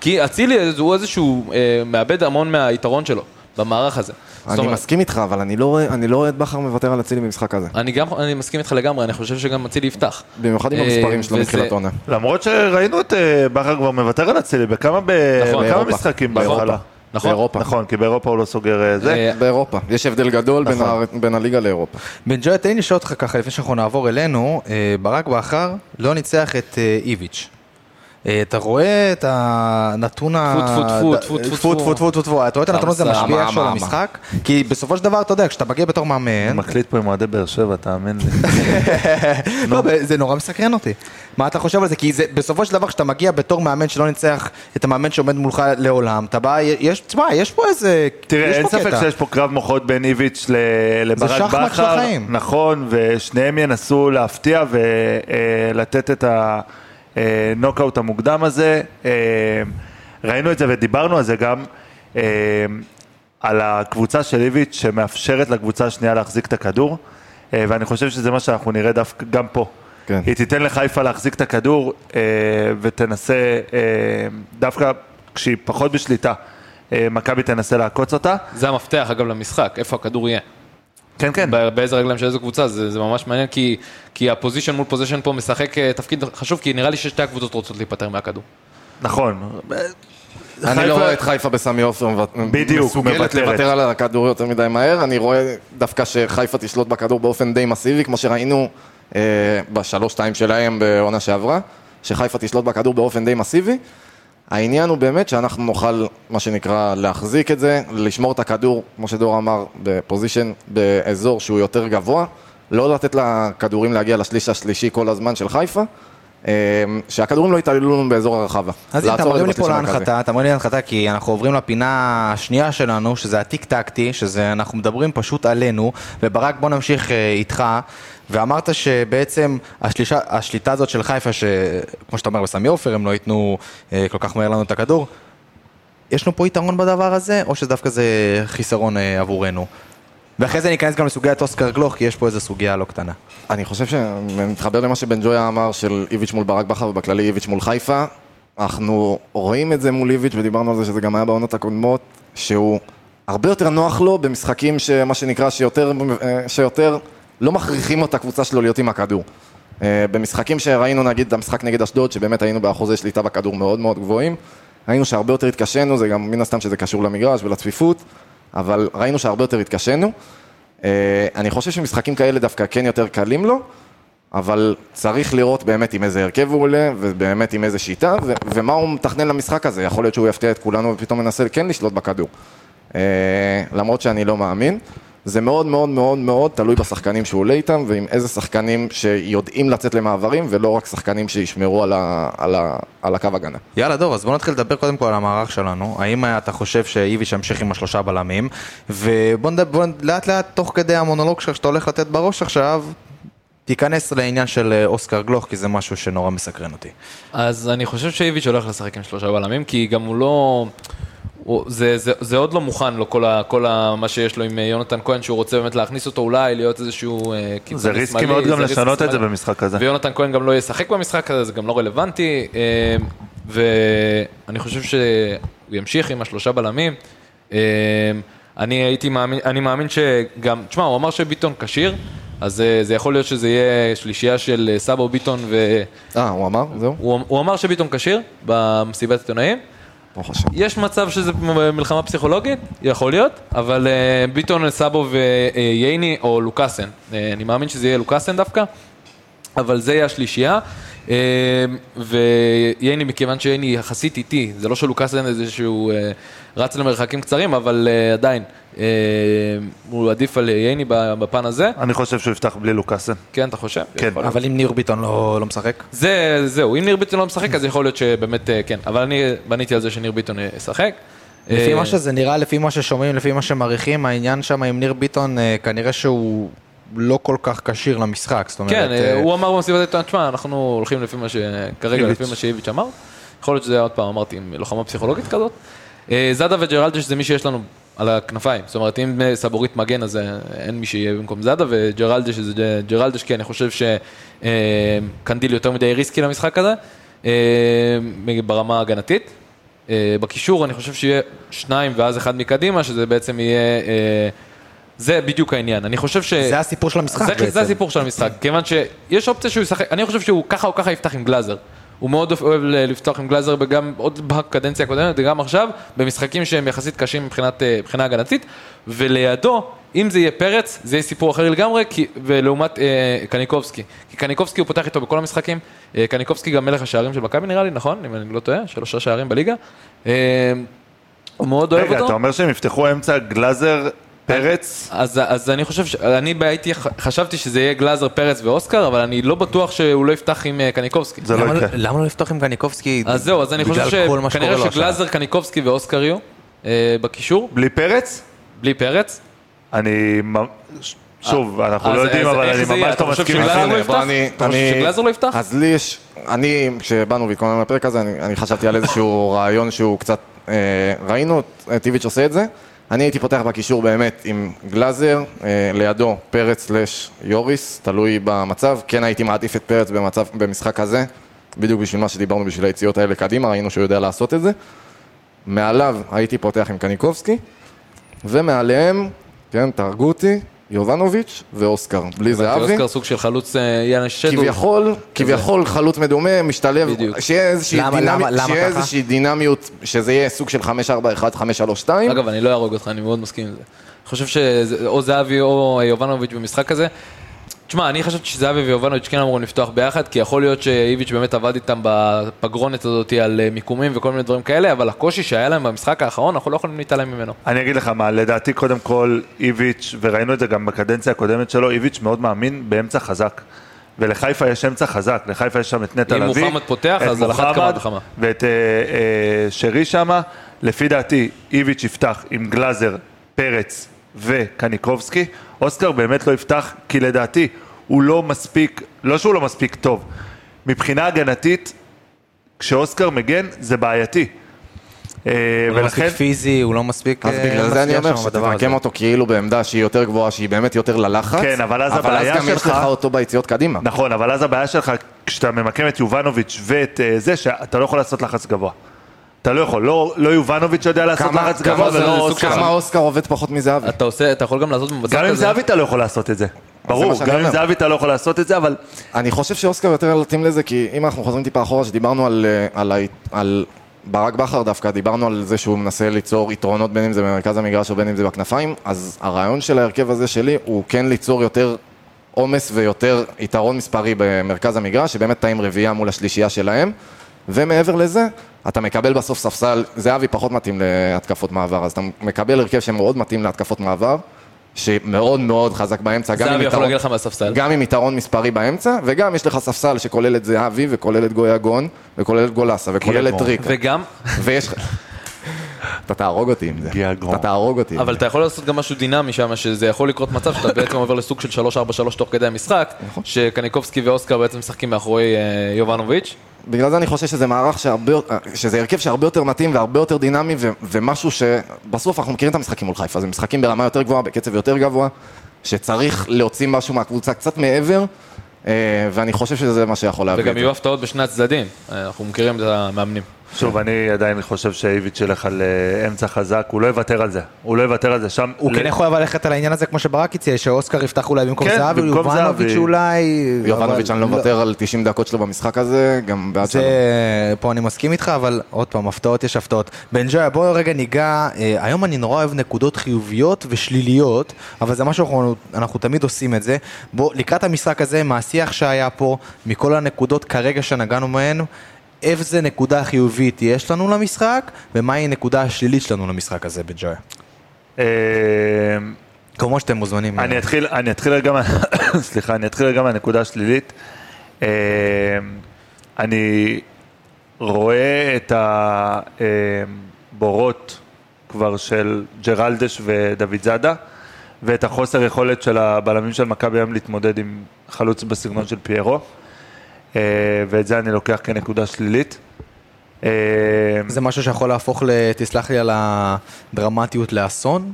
כי אצילי הוא איזשהו, אה, מאבד המון מהיתרון שלו במערך הזה. אני אומרת, מסכים איתך, אבל אני לא רואה- אני לא רואה את בכר מוותר על אצילי במשחק הזה. אני גם, אני מסכים איתך לגמרי, אני חושב שגם אצילי יפתח. במיוחד עם אה, המספרים שלו וזה- מתחילת עונה. למרות שראינו את אה, בכר כבר מוותר על אצילי בכמה ב- נכון. משחקים באירופה. בהתחלה. נכון? באירופה. נכון, כי באירופה הוא לא סוגר אה, זה. באירופה. יש הבדל גדול בין נכון. ה- בין הליגה לאירופה. בן ג'וי, תן לי לשאול אותך ככה לפני שאנחנו נעבור אלינו, אה, ברק בכר לא ניצח את איביץ'. אה, אתה רואה את הנתון ה... טפו, טפו, טפו, טפו, טפו, טפו, טפו, טפו, טפו, אתה רואה את הנתון הזה. משפיע איכשהו על מה, המשחק? כי בסופו של דבר, אתה יודע, כשאתה מגיע בתור מאמן, אני מקליט פה עם אוהדי באר שבע, תאמין לי. לא, זה נורא מסקרן אותי. מה אתה חושב על זה? כי בסופו של דבר, כשאתה מגיע בתור מאמן שלא ניצח את המאמן שעומד מולך לעולם, אתה בא, יש, תשמע, יש פה איזה... תראה, יש אין ספק. שיש פה קרב מוחות בין איביץ' לברק בכר. שחמט של החיים. נכון, ושניהם ינסו להפתיע ולתת את הנוקאוט המוקדם הזה. אה, ראינו את זה ודיברנו על זה גם, אה, על הקבוצה של איביץ' שמאפשרת לקבוצה השנייה להחזיק את הכדור, אה, ואני חושב שזה מה שאנחנו נראה דווקא גם פה. כן. היא תיתן לחיפה להחזיק את הכדור אה, ותנסה, אה, דווקא כשהיא פחות בשליטה, אה, מכבי תנסה לעקוץ אותה. זה המפתח אגב למשחק, איפה הכדור יהיה. כן, כן. ב- באיזה רגליים של איזה קבוצה, זה, זה ממש מעניין, כי, כי הפוזיישן מול פוזיישן פה משחק אה, תפקיד חשוב, כי נראה לי ששתי הקבוצות רוצות להיפטר מהכדור. נכון. אני חיפה- לא רואה את חיפה בסמי עופר מסוגלת. לוותר על הכדור יותר מדי מהר, אני רואה דווקא שחיפה תשלוט בכדור באופן די מסיבי, כמו שראינו אה, בשלוש-שתיים שלהם בעונה שעברה, שחיפה תשלוט בכדור באופן די מסיבי. העניין הוא באמת שאנחנו נוכל, מה שנקרא, להחזיק את זה, לשמור את הכדור, כמו שדור אמר, בפוזיישן, באזור שהוא יותר גבוה, לא לתת לכדורים להגיע לשליש השלישי כל הזמן של חיפה, שהכדורים לא יתעללו לנו באזור הרחבה. אז אתה לעצור את מרים לי פה. להנחתה, אתה מרים לי להנחתה כי אנחנו עוברים לפינה השנייה שלנו, שזה הטיק טקטי, שזה אנחנו מדברים פשוט עלינו, וברק בוא נמשיך אה, איתך, ואמרת שבעצם השלישה, השליטה הזאת של חיפה, שכמו שאתה אומר בסמי עופר, הם לא ייתנו אה, כל כך מהר לנו את הכדור, יש לנו פה יתרון בדבר הזה, או שדווקא זה חיסרון אה, עבורנו? ואחרי זה ניכנס גם לסוגיית אוסקר גלוך, כי יש פה איזו סוגיה לא קטנה. אני חושב שמתחבר למה שבן ג'ויה אמר של איביץ' מול ברק בכר ובכללי איביץ' מול חיפה. אנחנו רואים את זה מול איביץ' ודיברנו על זה שזה גם היה בעונות הקודמות, שהוא הרבה יותר נוח לו במשחקים שמה שנקרא שיותר, שיותר לא מכריחים את הקבוצה שלו להיות עם הכדור. אה, במשחקים שראינו נגיד את המשחק נגד אשדוד, שבאמת היינו באחוזי שליטה בכדור מאוד מאוד גבוהים, ראינו שהרבה יותר התקשינו, זה גם מן הסתם שזה קשור למגרש ולצפיפות, אבל ראינו שהרבה יותר התקשינו. אה, אני חושב שמשחקים כאלה דווקא כן יותר קלים לו, אבל צריך לראות באמת עם איזה הרכב הוא עולה, ובאמת עם איזה שיטה, ו- ומה הוא מתכנן למשחק הזה. יכול להיות שהוא יפתיע את כולנו ופתאום מנסה כן לשלוט בכדור. אה, למרות שאני לא מאמין. זה מאוד מאוד מאוד מאוד תלוי בשחקנים שהוא עולה איתם, ועם איזה שחקנים שיודעים לצאת למעברים, ולא רק שחקנים שישמרו על, ה- על, ה- על הקו הגנה. יאללה דור, אז בוא נתחיל לדבר קודם כל על המערך שלנו. האם אתה חושב שאיביץ' ימשיך עם השלושה בלמים? ובוא נדבר, בוא, לאט לאט, תוך כדי המונולוג שלך שאתה הולך לתת בראש עכשיו, תיכנס לעניין של אה, אוסקר גלוך, כי זה משהו שנורא מסקרן אותי. אז אני חושב שאיביץ' הולך לשחק עם שלושה בלמים, כי גם הוא לא... הוא, זה, זה, זה עוד לא מוכן לו, כל, ה, כל ה, מה שיש לו עם אה, יונתן כהן, שהוא רוצה באמת להכניס אותו אולי, להיות איזשהו אה, קיצוני זה שמאלי. ריסקי מאוד גם זה לשנות את זה. במשחק הזה. ויונתן כהן גם לא ישחק במשחק הזה, זה גם לא רלוונטי. אה, ואני חושב שהוא ימשיך עם השלושה בלמים. אה, אני הייתי מאמין, אני מאמין שגם, תשמע, הוא אמר שביטון כשיר, אז אה, זה יכול להיות שזה יהיה שלישייה של אה, סבו, ביטון ו... אה, הוא אמר? זהו? הוא, הוא אמר שביטון כשיר במסיבת עיתונאים. ברוך השם. יש מצב שזה מלחמה פסיכולוגית, יכול להיות, אבל uh, ביטון, סאבו וייני או לוקאסן, uh, אני מאמין שזה יהיה לוקאסן דווקא, אבל זה יהיה השלישייה. Uh, וייני, מכיוון שייני יחסית איטי, זה לא שלוקאסן איזשהו uh, רץ למרחקים קצרים, אבל uh, עדיין, uh, הוא עדיף על ייני בפן הזה. אני חושב שהוא יפתח בלי לוקאסן. כן, אתה חושב? כן. אבל אם ניר ביטון לא, לא משחק? זה, זהו, אם ניר ביטון לא משחק, אז יכול להיות שבאמת, אה, כן. אבל אני בניתי על זה שניר ביטון אה, ישחק. לפי אה, מה שזה נראה, לפי מה ששומעים, לפי מה שמעריכים, העניין שם עם ניר ביטון, אה, כנראה שהוא לא כל כך כשיר למשחק. זאת אומרת, כן, אה, אה, הוא אמר במסיבת העיתונאים, תשמע, אנחנו הולכים לפי מה ש... כרגע. לפי מה שאיביץ' אמר. יכול להיות שזה, עוד פעם, אמרתי, עם לוחמה פסיכולוגית כזאת. אה, זאדה וג'רלדש זה מי שיש לנו על הכנפיים. זאת אומרת, אם אה, סבורית מגן, אז אה, אין מי שיהיה במקום זאדה, וג'רלדש ג'- ג'רלדש, כי אני חושב שקנדיל יותר מדי ריסקי למשחק הזה, אה, ברמה ההגנתית. אה, בקישור אני חושב שיהיה שניים ואז אחד מקדימה, שזה בעצם יהיה... אה, זה בדיוק העניין. אני חושב ש... זה הסיפור של המשחק זה, בעצם. זה הסיפור של המשחק, כיוון שיש אופציה שהוא ישחק, אני חושב שהוא ככה או ככה יפתח עם גלאזר. הוא מאוד אוהב לפתוח עם גלאזר וגם עוד בקדנציה הקודמת וגם עכשיו, במשחקים שהם יחסית קשים מבחינת, אה, מבחינה הגנתית, ולידו אם זה יהיה פרץ, זה יהיה סיפור אחר לגמרי, כי, ולעומת אה, קניקובסקי. כי קניקובסקי הוא פותח איתו בכל המשחקים. אה, קניקובסקי גם מלך השערים של מכבי נראה לי, נכון? אם אני לא טועה, שלושה שערים בליגה. אה, הוא מאוד אוהב רגע, אותו. אתה אומר שהם יפתחו אמצע גלאזר, פרץ? אז, אז אני חושב, ש... אני הייתי, חשבתי שזה יהיה גלאזר, פרץ ואוסקר, אבל אני לא בטוח שהוא לא יפתח עם אה, קניקובסקי. זה לא למה- יקרה. למה לא לפתוח עם קניקובסקי? אז זהו, אז אני חושב שכנראה. שגלאזר, קניקובסקי ואוסקר יהיו אה, בקישור, בלי פרץ? בלי פרץ. אני... שוב, אנחנו אז- לא יודעים, אבל אני? ממש לא מסכים איתך. לא אתה חושב אני- שגלאזר לא יפתח? אז לי יש, אני, כשבאנו והתכוננו לפרק הזה, אני, אני חשבתי על איזשהו רעיון שהוא קצת, אה, ראינו את טיביץ' עושה את זה. אני הייתי פותח בקישור באמת עם גלאזר, אה, לידו פרץ סלש יוריס, תלוי במצב. כן הייתי מעדיף את פרץ במצב, במשחק הזה, בדיוק בשביל מה שדיברנו, בשביל היציאות האלה קדימה, ראינו שהוא יודע לעשות את זה. מעליו הייתי פותח עם קניקובסקי, ומעליהם, כן, תהרגו אותי, יובנוביץ' ואוסקר, בלי זהבי. אוסקר סוג של חלוץ אה, יאנה שדו. כביכול, כביכול חלוץ מדומה, משתלב, בדיוק. שיהיה איזושהי למה- דינמי- למה- למה שיהיה? איזושהי דינמיות, שזה יהיה סוג של 5-4-1, 5-3-2. אגב, אני לא אהרוג אותך, אני מאוד מסכים עם זה. אני חושב שאו זהבי או יובנוביץ' במשחק הזה. תשמע, אני חשבתי שזהבי ויובנוביץ' כן אמורים לפתוח ביחד, כי יכול להיות שאיביץ' באמת עבד איתם בפגרונת הזאת על אה, מיקומים וכל מיני דברים כאלה, אבל הקושי שהיה להם במשחק האחרון, אנחנו לא יכולים להתעלם ממנו. אני אגיד לך מה, לדעתי קודם כל איביץ', וראינו את זה גם בקדנציה הקודמת שלו, איביץ' מאוד מאמין באמצע חזק. ולחיפה יש אמצע חזק, לחיפה יש שם את נטע אם לביא, מוחמד פותח, אז על אחת כמה וכמה. ואת אה, אה, שרי שמה. לפי דעתי, איביץ' יפתח עם גלאזר, פרץ וקניקובסקי. אוסקר באמת לא יפתח, כי לדעתי הוא לא מספיק, לא שהוא לא מספיק טוב, מבחינה הגנתית, כשאוסקר מגן זה בעייתי. אה, הוא לא מספיק פיזי, הוא לא מספיק... אז אה, בגלל זה אני אומר. שתמקם אותו כאילו בעמדה שהיא יותר גבוהה, שהיא באמת יותר ללחץ. כן, אבל אז אבל הבעיה אז גם יש שלך- לך אותו ביציאות קדימה. נכון, אבל אז הבעיה שלך, כשאתה ממקם את יובנוביץ' ואת אה, זה, שאתה לא יכול לעשות לחץ גבוה. אתה לא יכול, לא, לא יובנוביץ' יודע לעשות כמה- לחץ כמה גבוה זה ולא אוסקר. כמה אוסקר עובד פחות מזהבי. אתה עושה, אתה יכול גם לעשות במצב גם עם כזה. זהבי אתה לא יכול לעשות את זה. ברור, שאני גם עם אומר. זהבי אתה לא יכול לעשות את זה, אבל אני חושב שאוסקר יותר מתאים לזה, כי אם אנחנו חוזרים טיפה אחורה, שדיברנו על, אה, על, ה- על ברק בכר דווקא, דיברנו על זה שהוא מנסה ליצור יתרונות בין אם זה במרכז המגרש או בין אם זה בכנפיים, אז הרעיון של ההרכב הזה שלי הוא כן ליצור יותר עומס ויותר יתרון מספרי במרכז המגרש, שבאמת עם רביעייה מול השלישייה שלהם, ומעבר לזה, אתה מקבל בסוף ספסל, זהבי פחות מתאים להתקפות מעבר, אז אתה מקבל הרכב שמאוד מתאים להתקפות מעבר. שמאוד מאוד חזק באמצע, גם עם יתרון- להגיד לך מהספסל. גם עם יתרון מספרי באמצע, וגם יש לך ספסל שכולל את זהבי, וכולל את גויגון, וכולל את גולסה, וכולל את גיאגון. טריק. וגם, ויש. אתה תהרוג אותי עם זה. גיאגון. אתה תהרוג אותי. אבל. אתה יכול לעשות גם משהו דינמי שם, שזה יכול לקרות מצב שאתה בעצם עובר לסוג של 3-4-3 תוך כדי המשחק, נכון. שקניקובסקי ואוסקר בעצם משחקים מאחורי אה, יובנוביץ'. בגלל זה אני חושב שזה מערך שהרבה... שזה הרכב שהרבה יותר מתאים והרבה יותר דינמי, ו... ומשהו שבסוף אנחנו מכירים את המשחקים מול חיפה, זה משחקים ברמה יותר גבוהה, בקצב יותר גבוה, שצריך להוציא משהו מהקבוצה קצת מעבר, אה, ואני חושב שזה מה שיכול להביא וגם. יהיו הפתעות בשני הצדדים, אה, אנחנו מכירים את המאמנים. שוב, אני עדיין חושב שאיביץ' ילך על אה, אמצע חזק, הוא לא יוותר על זה. הוא לא יוותר על זה שם. הוא כן יכול אבל ללכת על העניין הזה כמו שברק הציע, שאוסקר יפתח אולי במקום כן, זהבי, יובנוביץ'. אולי... יובנוביץ', אני לא מוותר על 90 דקות שלו במשחק הזה, גם בעד שלו. פה אני מסכים איתך, אבל עוד פעם, הפתעות יש הפתעות. בן ג'ויה, בואו רגע ניגע, אה, היום אני נורא אוהב נקודות חיוביות ושליליות, אבל זה משהו שאנחנו אנחנו תמיד עושים את זה. בואו, לקראת המשחק הזה, מהשיח שהיה פה, מכל הנקודות כרגע שנגענו מהן, איזה נקודה חיובית יש לנו למשחק, ומהי הנקודה השלילית שלנו למשחק הזה, בן ג'ויה. אה, כמו שאתם מוזמנים. אני אתחיל, אני אתחיל רגע, סליחה, אני אתחיל רגע מהנקודה השלילית. אה, אני רואה את הבורות כבר של ג'רלדש ודוד זאדה, ואת החוסר יכולת של הבלמים של מכבי היום להתמודד עם חלוץ בסגנון של פיירו, ואת זה אני לוקח כנקודה שלילית. אה, זה משהו שיכול להפוך. תסלח לי על הדרמטיות, לאסון?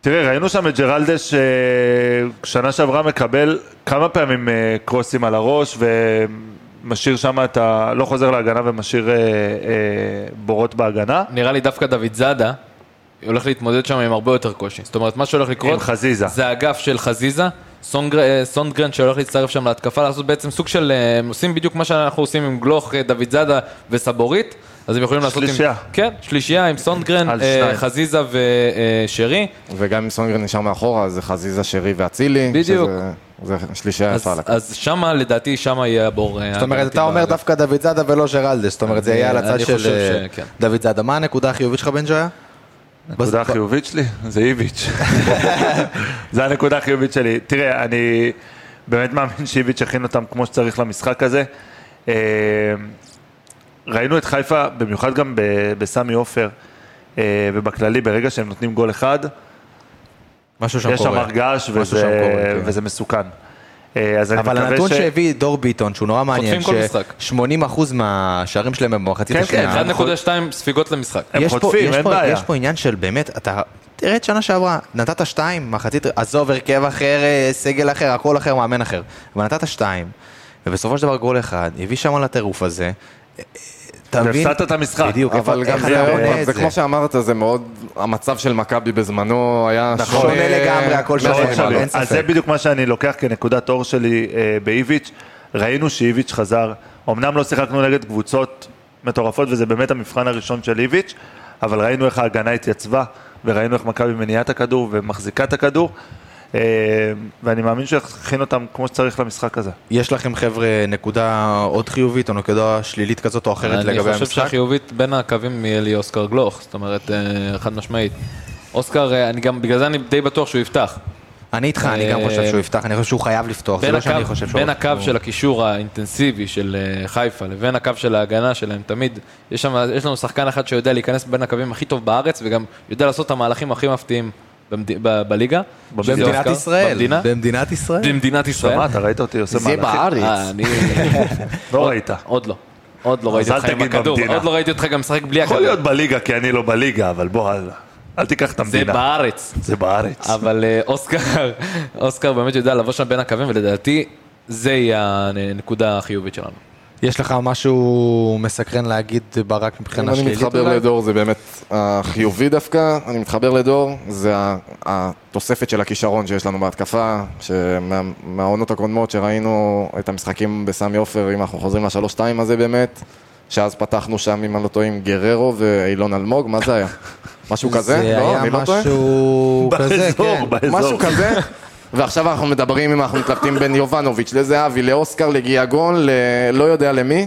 תראה, ראינו שם את ג'רלדש אה, שנה שעברה מקבל כמה פעמים אה, קרוסים על הראש ומשאיר שם את ה... לא חוזר להגנה ומשאיר אה, אה, בורות בהגנה. נראה לי דווקא דוד זאדה הולך להתמודד שם עם הרבה יותר קושי. זאת אומרת, מה שהולך לקרות... עם חזיזה. זה האגף של חזיזה, סונגר, אה, סונדגרן שהולך להצטרף שם להתקפה, לעשות בעצם סוג של... אה, הם עושים בדיוק מה שאנחנו עושים עם גלוך, אה, דוד זאדה וסבורית. אז הם יכולים לעשות עם... שלישייה. כן, שלישייה עם סונדגרן, אה. חזיזה ושרי. וגם אם סונגרן נשאר מאחורה, זה חזיזה, שרי ואצילי. בדיוק. שזה- זה שלישייה אז, יפה לה. אז שמה, לדעתי, שמה יהיה הבור. זאת אומרת, אתה אומר. דווקא דוד זאדה ולא ג'רלדש, זאת אומרת, זה יהיה על הצד אני של חושב שכן. דוד זאדה. מה הנקודה החיובית שלך, בן ג'ויה? הנקודה החיובית שלי זה איביץ'. זה הנקודה החיובית שלי. תראה, אני באמת מאמין שאיביץ' הכין אותם כמו שצריך למשחק הזה. אה, ראינו את חיפה, במיוחד גם ב- בסמי עופר, אה, ובכללי, ברגע שהם נותנים גול אחד, משהו שם יש שם קורה. הרגש משהו שם וזה- קורה, כן. וזה מסוכן. אה, אז אני אבל מקווה הנתון ש... שהביא דור ביטון, שהוא נורא מעניין, כל משחק. ש-80% מהשערים שלהם הם במחצית כן, השנייה. כן, 1.2 ספיגות למשחק. הם חוטפים, יש אין בעיה. יש פה עניין של באמת, אתה... תראה את שנה שעברה, נתת שתיים, מחצית, עזוב, הרכב אחר, אה, סגל אחר, הכל אחר, מאמן אחר. אבל נתת שתיים, ובסופו של דבר גול אחד, הביא שם לטירוף הזה. אתה מבין? והפסדת את המשחק. בדיוק, אבל גם זה, זה כמו שאמרת, זה מאוד, המצב של מכבי בזמנו היה נכון. שונה לגמרי, הכל שונה. אין אז ספק. זה בדיוק מה שאני לוקח כנקודת אור שלי אה, באיביץ'. ראינו שאיביץ' חזר. אמנם לא שיחקנו נגד קבוצות מטורפות, וזה באמת המבחן הראשון של איביץ', אבל ראינו איך ההגנה התייצבה, וראינו איך מכבי מניעה את הכדור ומחזיקה את הכדור, ואני מאמין שהוא יכין אותם כמו שצריך למשחק הזה. יש לכם חבר'ה נקודה עוד חיובית או נקודה שלילית כזאת או אחרת לגבי אני המשחק? חושב שהחיובית בין הקווים יהיה לי אוסקר גלוך, זאת אומרת, אה, חד משמעית. אוסקר, אה, אני גם, בגלל זה אני די בטוח שהוא יפתח. אני איתך, אני גם אה, חושב שהוא יפתח, אני חושב שהוא חייב לפתוח, זה לא שאני חושב שהוא... בין הקו של הקישור האינטנסיבי של אה, חיפה לבין הקו של ההגנה שלהם, תמיד יש, לנו שחקן אחד שיודע להיכנס בין הקווים הכי טוב בארץ וגם יודע לעשות את המהלכים הכי מפתיעים. בליגה. במדינת. ישראל. במדינת ישראל. במדינת ישראל. שמע, אתה ראית אותי עושה זה מהלכים? בארץ. אה. לא ראית. עוד לא. עוד לא ראיתי אותך עם הכדור. עוד לא ראיתי אותך גם משחק בלי יכול הכדור. להיות בליגה, כי אני לא בליגה, אבל בוא, אל- תיקח את זה המדינה. בארץ. זה בארץ. אבל אה, אוסקר, אוסקר באמת יודע לבוא שם בין הקווים, ולדעתי זה יהיה הנקודה החיובית שלנו. יש לך משהו מסקרן להגיד ברק מבחינה אם אני שלילית מתחבר אולי? לדור זה באמת החיובי דווקא, אני מתחבר לדור, זה התוספת של הכישרון שיש לנו בהתקפה, שמהעונות הקודמות שראינו את המשחקים בסמי עופר, אם אנחנו חוזרים לשלוש-שתיים הזה באמת, שאז פתחנו שם, אם אני לא טועה, עם גררו ואילון אלמוג, מה זה היה? משהו כזה? זה לא, היה אני לא טועה? משהו כזה, באזור, כן. באזור. משהו כזה. ועכשיו אנחנו מדברים, אם אנחנו מתלבטים בין יובנוביץ' לזהבי, לאוסקר, לגיאגון, ללא יודע למי.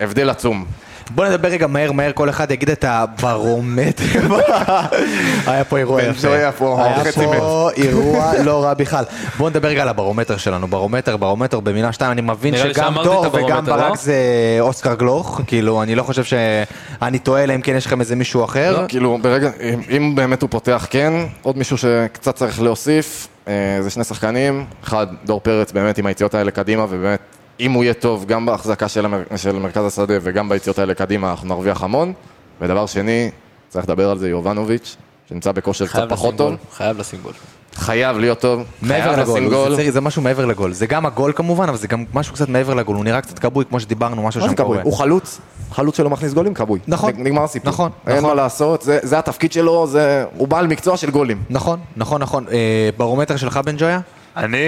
הבדל עצום. בוא נדבר רגע מהר מהר, כל אחד יגיד את הברומטר. היה פה אירוע יפה. היה פה אירוע לא רע בכלל. בוא נדבר רגע על הברומטר שלנו. ברומטר, ברומטר במילה שתיים, אני מבין שגם דור וגם הברומטר, ברק לא? זה אוסקר גלוך. כאילו, אני לא חושב שאני טועה, אלא אם כן יש לכם איזה מישהו אחר. כאילו, ברגע, אם, אם באמת הוא פותח כן, עוד מישהו שקצת צריך להוסיף, אה, זה שני שחקנים, אחד, דור פרץ באמת עם היציאות האלה קדימה, ובאמת, אם הוא יהיה טוב גם בהחזקה של, המר, של מרכז השדה וגם ביציאות האלה קדימה, אנחנו נרוויח המון. ודבר שני, צריך לדבר על זה יובנוביץ', שנמצא בכושר קצת פחות טוב. חייב לשים גול. חייב להיות טוב, מעבר חייב לגול, לשים זה גול. זה משהו מעבר לגול. זה גם הגול כמובן, אבל זה גם משהו קצת מעבר לגול. הוא נראה קצת כבוי, כמו שדיברנו, משהו שם? קורה. הוא חלוץ, חלוץ שלא מכניס גולים כבוי. נכון. נג- נגמר הסיפור. נכון, אין נכון. מה לעשות, זה, זה התפקיד שלו, זה, הוא בעל מקצוע של גולים. נכון, נכון, נכון. אה, ברומטר שלך, בן ג'ויה? אני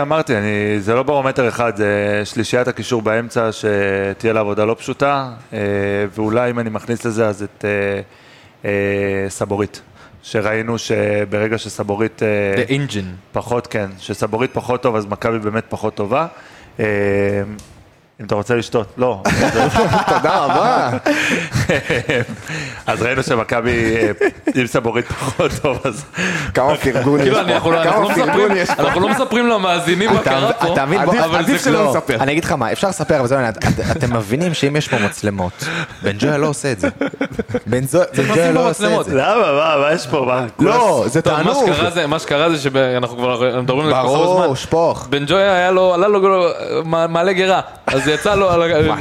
אמרתי, אני, זה לא ברומטר אחד, זה שלישיית הקישור באמצע שתהיה לה עבודה לא פשוטה, אה, ואולי אם אני מכניס לזה אז את אה, אה, סבורית, שראינו שברגע שסבורית The engine. פחות, כן, שסבורית פחות טוב אז מכבי באמת פחות טובה. אם אתה רוצה לשתות, לא. תודה רבה. אז ראינו שמכבי, אה, אם סבורית פחות טוב, אז כמה פרגון יש פה. אנחנו לא מספרים למאזינים מה קרה פה. אתה מבין? עדיף- שלא לא. נספר. אני אגיד לך מה, אפשר לספר, אבל זה לא עניין. את- אתם מבינים שאם יש פה מצלמות, בן ג'ויה לא עושה את זה. בן ג'ויה לא עושה את. זה. למה, מה, מה יש פה? לא, זה תענוג. שקרה זה- מה שקרה זה שאנחנו כבר מדברים על זה ברור. שפוך. בן ג'ויה היה לו, עלה לו אה, מע- מעלה גרה, אז יצא לו, על ה-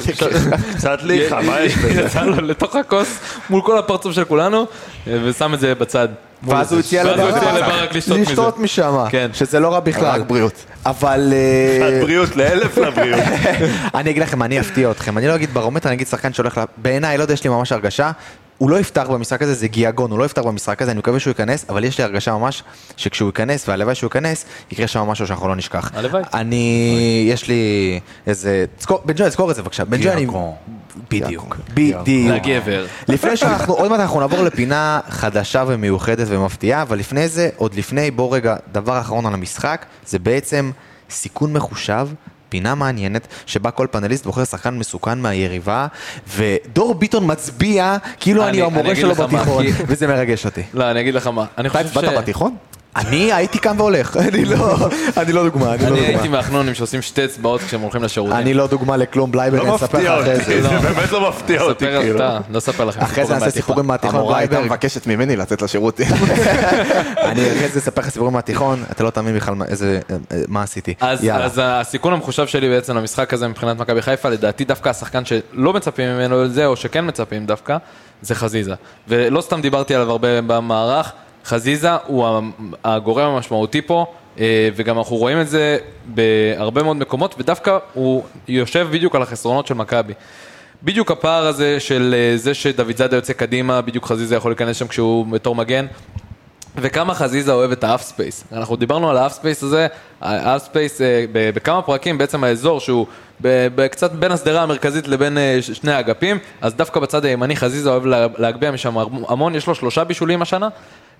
קצת ליחה, מה יש בזה? יצא לו לתוך הכוס מול כל הפרצוף של כולנו, אה, ושם את זה בצד. ואז הוא הציע לברק לשתות משם, כן. שזה לא רע בכלל. רק בריאות. אבל... אה, בריאות לאלף לבריאות. אני אגיד לכם, אני אפתיע אתכם. אני לא אגיד ברומטר, אני אגיד שחקן שהולך ל... בעיניי, לא יודע, יש לי ממש הרגשה. הוא לא יפתח במשחק הזה, זה גיאגון, הוא לא יפתח במשחק הזה, אני מקווה שהוא ייכנס, אבל יש לי הרגשה ממש שכשהוא ייכנס, והלוואי שהוא ייכנס, יקרה שם משהו שאנחנו לא נשכח. הלוואי. אני, יש לי איזה, תזכור- בן ג'וי, תזכור את זה בבקשה, בן ג'וי, אני... בדיוק, בדיוק. לגבר. לפני שאנחנו, עוד מעט אנחנו נעבור לפינה חדשה ומיוחדת ומפתיעה, אבל לפני זה, עוד לפני, בוא רגע, דבר אחרון על המשחק, זה בעצם סיכון מחושב. פינה מעניינת, שבה כל פאנליסט בוחר שחקן מסוכן מהיריבה, ודור ביטון מצביע כאילו אני- אני אני המורה אגיד שלו בתיכון, כי- וזה מרגש אותי. לא, אני אגיד לך מה. אני אתה חושב ש... הצבעת בתיכון? אני הייתי קם והולך, אני לא, אני לא דוגמה, אני לא אני הייתי דוגמה. מהחנונים שעושים שתי אצבעות כשהם הולכים לשירותים. אני לא דוגמה לכלום, בלייבר, אני לא אספר מפתיע לך אחרי זה. זה באמת לא מפתיע אותי, כאילו. לא אספר לכם. אחרי זה נעשה. סיפורים מהתיכון, המורה הייתה. מבקשת ממני לצאת לשירות. אני אחרי זה אספר לך סיפורים מהתיכון, אתה לא תאמין בכלל מה- איזה, אה, מה עשיתי. אז הסיכון המחושב שלי בעצם למשחק הזה מבחינת מכבי חיפה, לדעתי דווקא השחקן שלא מצפים ממנו לזה, או שכן מצפים דווקא, זה חזיזה. ולא סתם דיברתי עליו הרבה במערך, חזיזה הוא הגורם המשמעותי פה, אה, וגם אנחנו רואים את זה בהרבה מאוד מקומות, ודווקא הוא יושב בדיוק על החסרונות של מכבי. בדיוק הפער הזה של אה, זה שדוד זאדה יוצא קדימה, בדיוק חזיזה יכול להיכנס שם כשהוא בתור מגן. וכמה חזיזה אוהב את ה half space. אנחנו דיברנו על ה half space הזה, half space אה, ב- בכמה פרקים, בעצם האזור שהוא קצת בין השדרה המרכזית לבין שני האגפים, אז דווקא בצד הימני חזיזה אוהב לה- להגביה משם המון, יש לו שלושה בישולים השנה,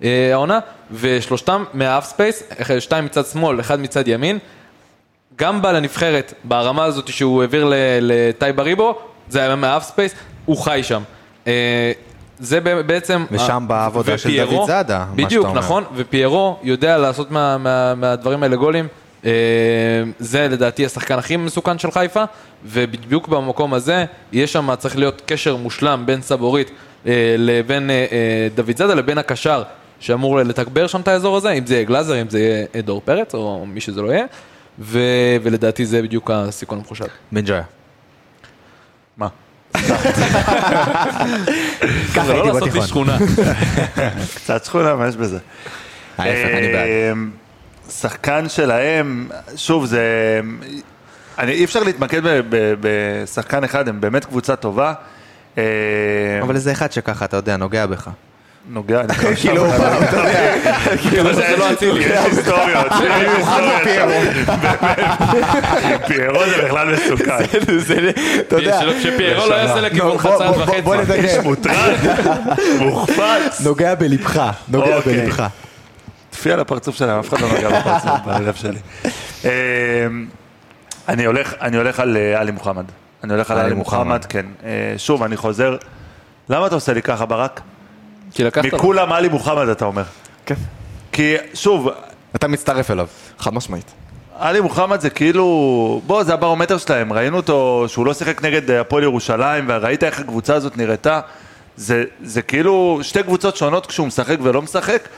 העונה, ושלושתם מה half space, שתיים מצד שמאל, אחד מצד ימין. גם בא לנבחרת, ברמה הזאת שהוא העביר ל- לתאי בריבו, זה היה מה half space, הוא חי שם. אה, זה בעצם... ושם באה העבודה של דוד זאדה, מה בדיוק, שאתה אומר. נכון, ופיירו יודע לעשות מה, מה, מהדברים האלה גולים. אה, זה לדעתי השחקן הכי מסוכן של חיפה, ובדיוק במקום הזה, יש שם, צריך להיות קשר מושלם בין סבורית אה, לבין אה, אה, דוד זאדה לבין הקשר שאמור לתגבר שם את האזור הזה, אם זה יהיה גלאזר, אם זה יהיה דור פרץ, או מי שזה לא יהיה, ו, ולדעתי זה בדיוק הסיכון המחושב. בן ג'ויה. מה? ככה זה לא הייתי לעשות לי בתיכון. שכונה. קצת שכונה, מה יש בזה? ההפך, אני בעד. אמ, שחקן שלהם, שוב, זה... אני, אי אפשר להתמקד בשחקן אחד, הם באמת קבוצה טובה. אמ, אבל איזה אחד שככה, אתה יודע, נוגע בך. נוגע, אני כאילו, פעם, אתה יודע. כאילו זה לא אצילי, יש היסטוריות, יש היסטוריות. באמת. פיירו זה בכלל מסוכן. אתה יודע. שפיירו לא יעשה לכיוון בוא- חצר בוא- בוא- וחצי. נדבר. מוטרד, מוחפץ. נוגע בלבך, נוגע אוקיי. בלבך. תפי על הפרצוף שלהם, אף אחד לא נוגע בפרצוף בלב שלי. אמ, אני הולך, אני הולך על אה, עלי מוחמד. אני הולך על עלי. מוחמד, כן. אה, שוב, אני חוזר. למה אתה עושה לי ככה, ברק? כי לקחת... מכולם עלי מוחמד, אתה אומר. כן. כי, שוב, אתה מצטרף אליו. חד משמעית. עלי מוחמד זה כאילו, בוא, זה הברומטר שלהם, ראינו אותו שהוא לא שיחק נגד אה, הפועל ירושלים, וראית איך הקבוצה הזאת נראתה, זה, זה כאילו שתי קבוצות שונות כשהוא משחק ולא משחק,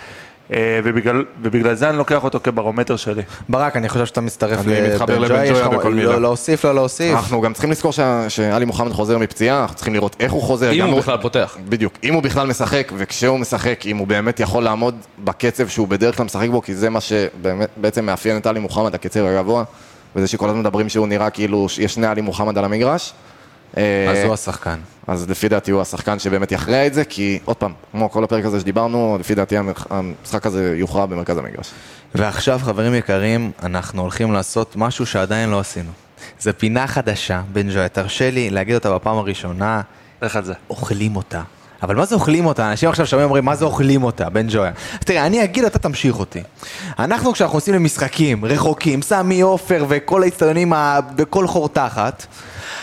ובגלל, ובגלל זה אני לוקח אותו כברומטר שלי. ברק, אני חושב שאתה מצטרף אני מתחבר לבן יש ג'ויה לך בכל לא-. להוסיף, לא להוסיף. אנחנו גם צריכים לזכור שאלי מוחמד חוזר מפציעה, אנחנו צריכים לראות איך הוא חוזר. אם הוא בכלל פותח. בדיוק, אם הוא בכלל משחק, וכשהוא משחק, אם הוא באמת יכול לעמוד בקצב שהוא בדרך כלל משחק בו, כי זה מה שבעצם מאפיין את עלי מוחמד, הקצב הגבוה, וזה שכל הזמן מדברים שהוא נראה כאילו יש שני עלי מוחמד על המגרש. אז אה, הוא השחקן. אז לפי דעתי הוא השחקן שבאמת יכריע את זה, כי עוד פעם, כמו כל הפרק הזה שדיברנו, לפי דעתי המשחק הזה יוכרע במרכז המגרש. ועכשיו, חברים יקרים, אנחנו הולכים לעשות משהו שעדיין לא עשינו. זו פינה חדשה, בן ג'ויה, תרשה לי להגיד אותה בפעם הראשונה, לך על זה. אוכלים אותה. אבל מה זה אוכלים אותה? אנשים עכשיו שומעים אומרים, מה זה אוכלים אותה, בן ג'ויה? תראה, אני אגיד, אתה תמשיך אותי. אנחנו, כשאנחנו נוסעים למשחקים רחוקים, סמי עופר וכל האצטדיונים ה- בכל חור תחת,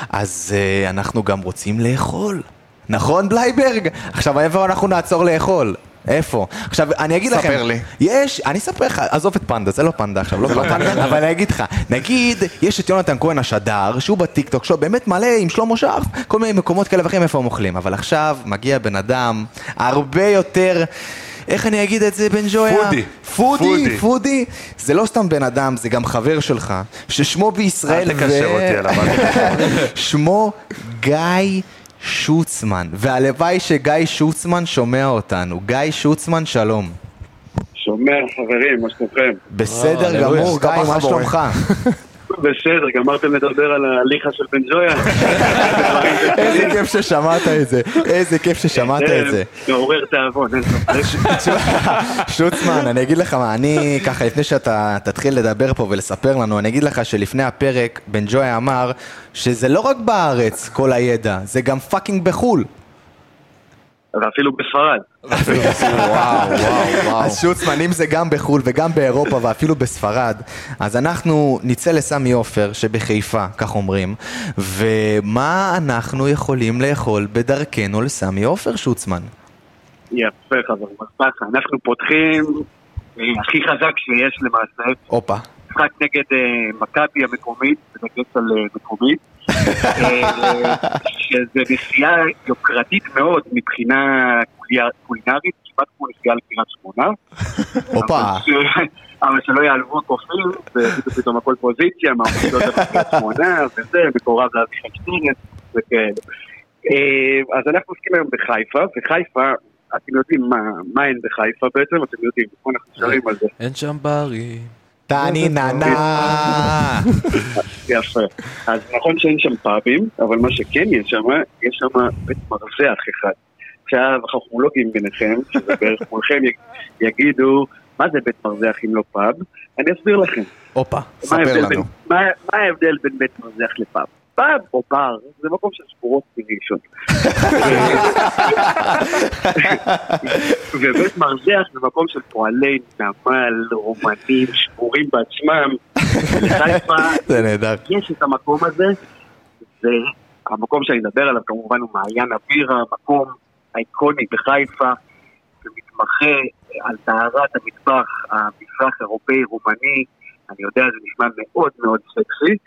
אז uh, אנחנו גם רוצים לאכול. נכון, בלייברג? עכשיו, איפה אנחנו נעצור לאכול? איפה? עכשיו, אני אגיד לכם... ספר לי. יש, אני אספר לך, עזוב את פנדה, זה לא פנדה עכשיו, לא פנדה, אבל אני אגיד לך, נגיד, יש את יונתן כהן השדר, שהוא בטיקטוק שלו באמת מלא עם שלמה שרף, כל מיני מקומות כאלה ואחרים איפה הם אוכלים, אבל עכשיו מגיע בן אדם הרבה יותר... איך אני אגיד את זה, בן ג'ויה? פודי. פודי, פודי. פודי. זה לא סתם בן אדם, זה גם חבר שלך, ששמו בישראל אל תקשר אותי אליו, שמו גיא שוצמן, והלוואי שגיא שוצמן שומע אותנו. גיא שוצמן, שלום. שומע חברים, מה שלומכם? בסדר הללויה, גמור, גיא, מה. שלומך? בסדר, גמרתם לדבר על ההליכה של בן ג'ויה? איזה כיף ששמעת את זה, איזה כיף ששמעת את זה. מעורר תיאבון, אין ספק. שוצמן, אני אגיד לך מה, אני ככה, לפני שאתה תתחיל לדבר פה ולספר לנו, אני אגיד לך שלפני הפרק, בן ג'וי אמר שזה לא רק בארץ כל הידע, זה גם fucking בחו"ל. ואפילו בספרד. וואו, וואו, וואו. אם זה גם בחו"ל וגם באירופה ואפילו בספרד, אז אנחנו נצא לסמי עופר שבחיפה, כך אומרים, ומה אנחנו יכולים לאכול בדרכנו לסמי עופר, שוצמן? יפה חברים, אז ככה, אנחנו פותחים אה, הכי חזק שיש למעשה, הופה. משחק נגד אה, מכבי המקומית, בדגש על אה, מקומית, שזה נסיעה יוקרתית מאוד מבחינה קולינרית, כמעט כמו נסיעה לקריית שמונה. הופה. אבל שלא יעלבו הקופים, ויגידו פתאום הכל פוזיציה, מהמחוזות על קריית שמונה, וזה, מקורב לאביחי שטרנץ, וכאלה. אה, אז אנחנו עוסקים היום בחיפה, וחיפה, אתם יודעים מה, מה אין בחיפה בעצם, אתם יודעים, נכון? אנחנו שרים על זה. אין שם בריא. טני ננה. יפה. אז נכון שאין שם פאבים, אבל מה שכן יש שם, יש שם בית מרזח אחד. עכשיו, החכמולוגים ביניכם, שזה בערך כולכם, יג- יגידו, מה זה בית מרזח אם לא פאב? אני אסביר לכם. הופה, ספר לנו. מה ההבדל בין בית מרזח לפאב? פאב או בר זה מקום של ספורות מראשון. ובית מרזח זה מקום של פועלי נמל, רומנים, שבורים בעצמם. זה נהדר. יש את המקום הזה, והמקום שאני מדבר עליו כמובן הוא מעיין אבירה, מקום אייקוני בחיפה, שמתמחה על טהרת המטבח המזרח אירופאי רומני, אני יודע, זה נשמע מאוד מאוד סקסי.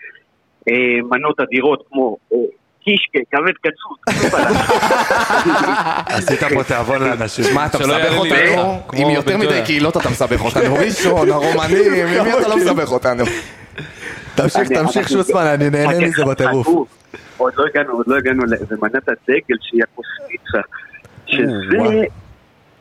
אה, מנות אדירות כמו אה, קישקה, כבד קצוץ, עשית פה תיאבון לאנשים. מה, אתה מסבך אותנו? עם יותר בן מדי. קהילות אתה מסבך אותנו. ראשון, הרומנים, עם מי אתה לא מסבך אותנו? תמשיך, תמשיך שוצמן, אני נהנה חכה, מזה בטירוף. עוד לא הגענו, עוד לא הגענו למנת הדגל שהיא. שזה,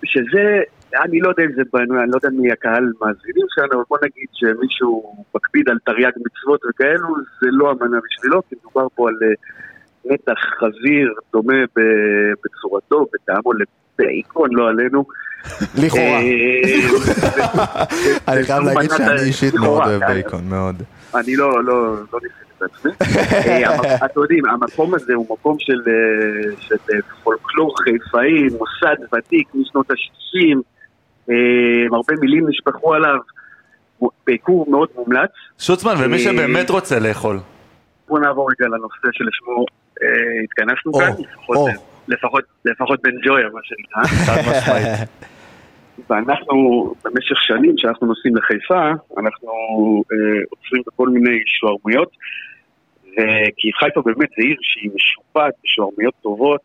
שזה, אני לא יודע אם זה בנוי, אני לא יודע מי הקהל מאזינים שלנו, אבל בוא נגיד שמישהו מקפיד על תרי"ג מצוות וכאלו, זה לא המנה בשבילו, כי מדובר פה על אה, נתח חזיר דומה בצורתו, בטעמו לבייקון, לא עלינו. לכאורה. אה, אני חייב להגיד שאני אישית מאוד אוהב אה, בייקון, מאוד. אני לא, לא, לא ניסיתי את עצמי. אה, אתם יודעים, המקום הזה הוא מקום של, אה, אה, פולקלור חיפאי, מוסד ותיק משנות ה-60, הרבה מילים נשפכו עליו, ביקור מאוד מומלץ. שוצמן, ומי אה, שבאמת רוצה לאכול. בואו נעבור רגע לנושא שלשמו אה, התכנסנו כאן, לפחות- בן ג'ויה, מה שנקרא. חד משמעית. ואנחנו במשך שנים שאנחנו נוסעים לחיפה, אנחנו אה, עוצרים בכל מיני שוערמויות, וכי חיפה באמת זה עיר שהיא משופעת בשוערמויות טובות.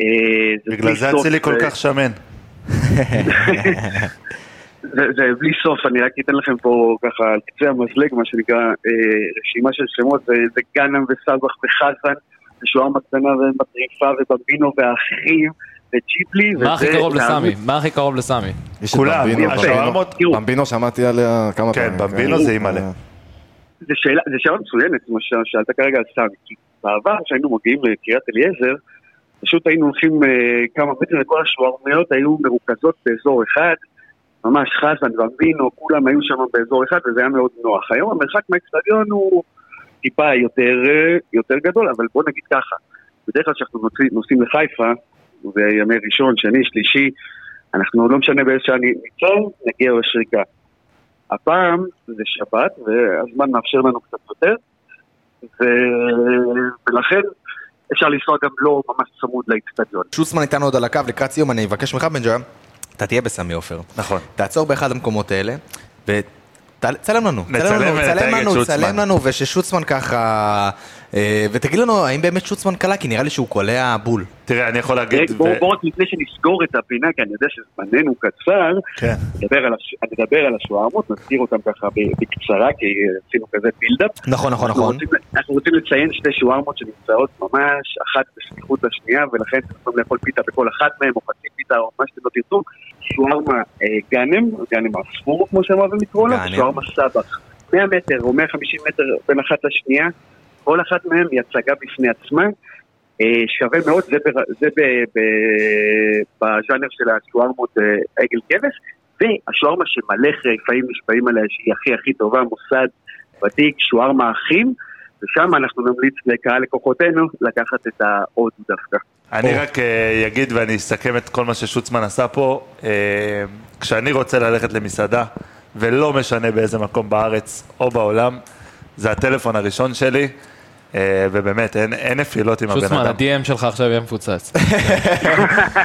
אה, בגלל זה סוף, אצילי כל כך שמן. זה, זה בלי סוף, אני רק אתן לכם פה ככה על קצה המזלג, מה שנקרא, אה, רשימה של שמות, זה, זה גאנם וסבח וחזן, ושוערמה קטנה ומטריפה ובמבינו והאחים, וג'יפלי, מה הכי קרוב לסמי? מה הכי קרוב לסמי? כולם, במבינו, יפה. במבינו. השוערמות. במבינו שמעתי עליה כמה כן, פעמים. במבינו זה אימא'לה. זו שאלה, זו שאלה מצוינת, כמו ששאלת כרגע על סמי, כי בעבר כשהיינו מגיעים לקריית אליעזר, פשוט היינו הולכים אה, כמה מטרים וכל השוערמיות היו מרוכזות באזור אחד, ממש חזן במבינו, כולם היו שם באזור אחד וזה היה מאוד נוח. היום המרחק מהאצטדיון הוא טיפה יותר, אה, יותר גדול, אבל בוא נגיד ככה, בדרך כלל כשאנחנו נוסעים לחיפה, וימי ראשון, שני, שלישי, אנחנו לא משנה באיזה שעה ניצור, נגיע לשריקה. הפעם זה שבת, והזמן מאפשר לנו קצת יותר, ו... ולכן אפשר לנסוע גם לא ממש צמוד לאצטדיון. שוצמן איתנו עוד על הקו לקראת סיום, אני אבקש ממך בן ג'ויה, אתה תהיה בסמי עופר. נכון. תעצור באחד המקומות האלה, וצלם לנו, נצלם צלם לנו, ונתייג צלם את לנו. צלם לנו, וששוצמן ככה... אה, ותגיד לנו, האם באמת שוצמן קלה? כי נראה לי שהוא קולע בול. תראה, אני יכול להגיד... בואו ו- בואו רק לפני שנסגור את הפינה, כי אני יודע שזמננו קצר, כן. נדבר על, הש... נדבר על השוערמות, נזכיר אותם ככה ב- בקצרה, כי עשינו כזה בילדאפ. נכון, נכון, אנחנו נכון. רוצים, אנחנו רוצים לציין שתי שוערמות שנמצאות ממש אחת בסמיכות לשנייה, ולכן אתם יכולים לאכול פיתה בכל אחת מהן, או חצי פיתה, או מה שאתם לא תרצו. שוערמה אה, גאנם, גאנם הספור, כמו אוהבים לקרוא לה, גאנם. ושוערמה סבח. 100 מטר או 150 מטר בין אחת לשנייה, כל אחת מהן היא הצגה בפני עצמה. אה, שווה מאוד, זה, זה ב, ב, בז'אנר של השוארמות אה, עגל כבש, והשוארמה שמלא חיפאים נשבעים עליה שהיא הכי הכי טובה, מוסד ותיק, שוארמה אחים, ושם אנחנו נמליץ לקהל לקוחותינו לקחת את ההודו דווקא. אני רק אה, אגיד ואני אסכם את כל מה ששוצמן עשה פה. אה, כשאני רוצה ללכת למסעדה, ולא משנה באיזה מקום בארץ או בעולם, זה הטלפון הראשון שלי, ובאמת, אין, אין נפילות עם הבן אדם. ה-DM שלך עכשיו יהיה מפוצץ.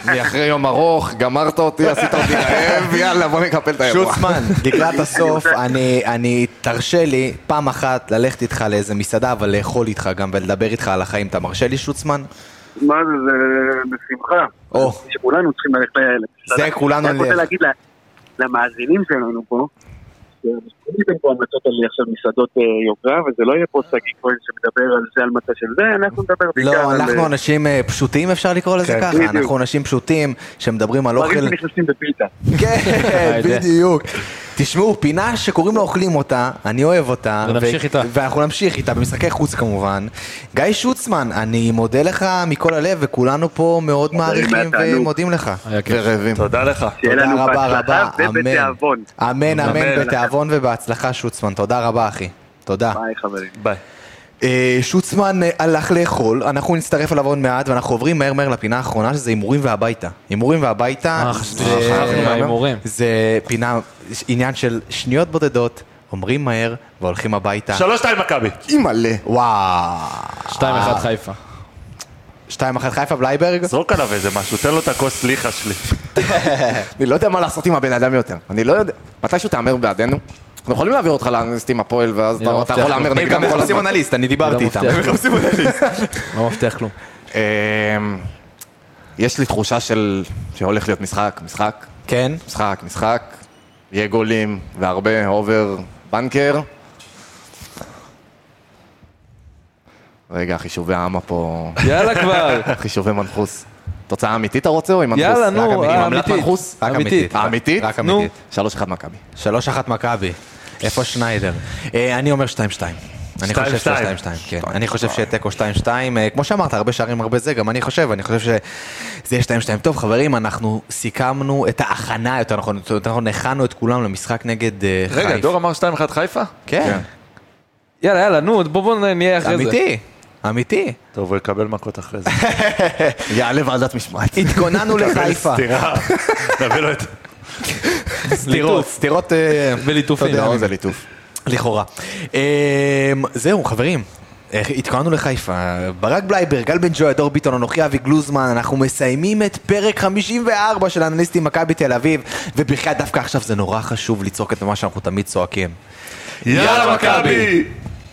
אני אחרי יום ארוך, גמרת אותי, עשית אותי רעב, יאללה בוא נקפל את האירוע. שוצמן, לקראת הסוף, אני, אני, תרשה לי פעם אחת ללכת איתך לאיזה מסעדה, אבל לאכול איתך גם ולדבר איתך על החיים. אתה מרשה לי, שוצמן? מה זה, זה בשמחה. או. שכולנו צריכים ללכת למסעדה. זה כולנו אני רק רוצה נלך. להגיד למאזינים שלנו פה, שעשיתם פה המלצות על עכשיו מסעדות אה, יוקרה, וזה לא יהיה פה שגיא כהן שמדבר על זה, על מצע של זה, אנחנו נדבר בעיקר לא, על... אנחנו אה, אנשים אה, פשוטים, אפשר לקרוא לזה כן, ככה? אנחנו אנשים פשוטים שמדברים על דברים אוכל... שנכנסים בפיתה. כן. בדיוק. תשמעו, פינה שקוראים לה אוכלים אותה, אני אוהב אותה. ונמשיך איתה. ואנחנו נמשיך איתה במשחקי חוץ כמובן. גיא שוצמן, אני מודה לך מכל הלב, וכולנו פה מאוד מעריכים. ומודים לך. היה כיף. ורעבים. תודה לך. תודה רבה רבה, אמן. ובתיאבון. אמן, אמן, אמן. בתיאבון ובהצלחה, שוצמן. תודה רבה, אחי. תודה. ביי חברים. ביי. אה, שוצמן אה, הלך לאכול, אנחנו נצטרף אליו עוד מעט, ואנחנו עוברים מהר מהר לפינה האחרונה, שזה הימורים והביתה. הימורים והביתה, אה. זה פינה, עניין של שניות בודדות, אומרים מהר והולכים הביתה. שלוש שתיים מכבי. אימא'לה. וואו. 2-1 חיפה. 2-1 חיפה בלייברג? זרוק עליו איזה משהו, תן לו את הכוס ליחה שלי. אני לא יודע מה לעשות עם הבן אדם יותר. אני לא יודע. מתישהו תהמר בעדנו? אנחנו יכולים להעביר אותך לאנליסט עם הפועל, ואז לא אתה- מבטיח יכול להמר הם נגדם גם כל מחפשים הזמן. אנליסט, אני דיברתי לא איתם. מבטיח הם. מחפשים אנליסט. לא מבטיח כלום. אמ, יש לי תחושה של... שהולך להיות משחק, משחק, כן? משחק, משחק. יהיה גולים והרבה אובר בנקר. רגע, חישובי העמה פה, יאללה כבר. חישובי מנחוס. תוצאה אמיתית אתה רוצה או עם מנחוס? יאללה, נו, רק אמיתית. עם אמיתית. עמלת מנחוס? רק אמיתית. אמיתית. רק. אמיתית. 3-1 מכבי. 3-1 מכבי. איפה שניידר? אה, אני אומר 2-2. אני חושב 2-2. שיהיה 2-2, כן. אני חושב שיהיה תיקו 2-2. אה, כמו שאמרת, הרבה שערים, הרבה זה, גם אני חושב, אני חושב שזה יהיה 2-2. טוב, חברים, אנחנו סיכמנו את ההכנה, יותר נכון, יותר נכון, הכנו את כולם למשחק נגד אה, חיפה. רגע, דור אמר 2-1 חיפה? כן, יאללה, יאללה, נו, בוא בוא נהיה אחרי זה. אמיתי, אמיתי. טוב, הוא יקבל מכות אחרי זה. יעלה ועדת משמעת. התכוננו לחיפה. סטירה. נביא לו את... סטירות, סטירות... אה, וליטופים. אתה יודע, לא, זה ליטוף. לכאורה. אמ, זהו, חברים. אה, התכוננו לחיפה, ברק בלייבר, גל בן ג'וי, דור ביטון, אנוכי אבי גלוזמן, אנחנו מסיימים את פרק 54 של אנליסטים מכבי תל אביב, ובכלל דווקא עכשיו זה נורא חשוב לצעוק את מה שאנחנו תמיד צועקים. יאללה מכבי!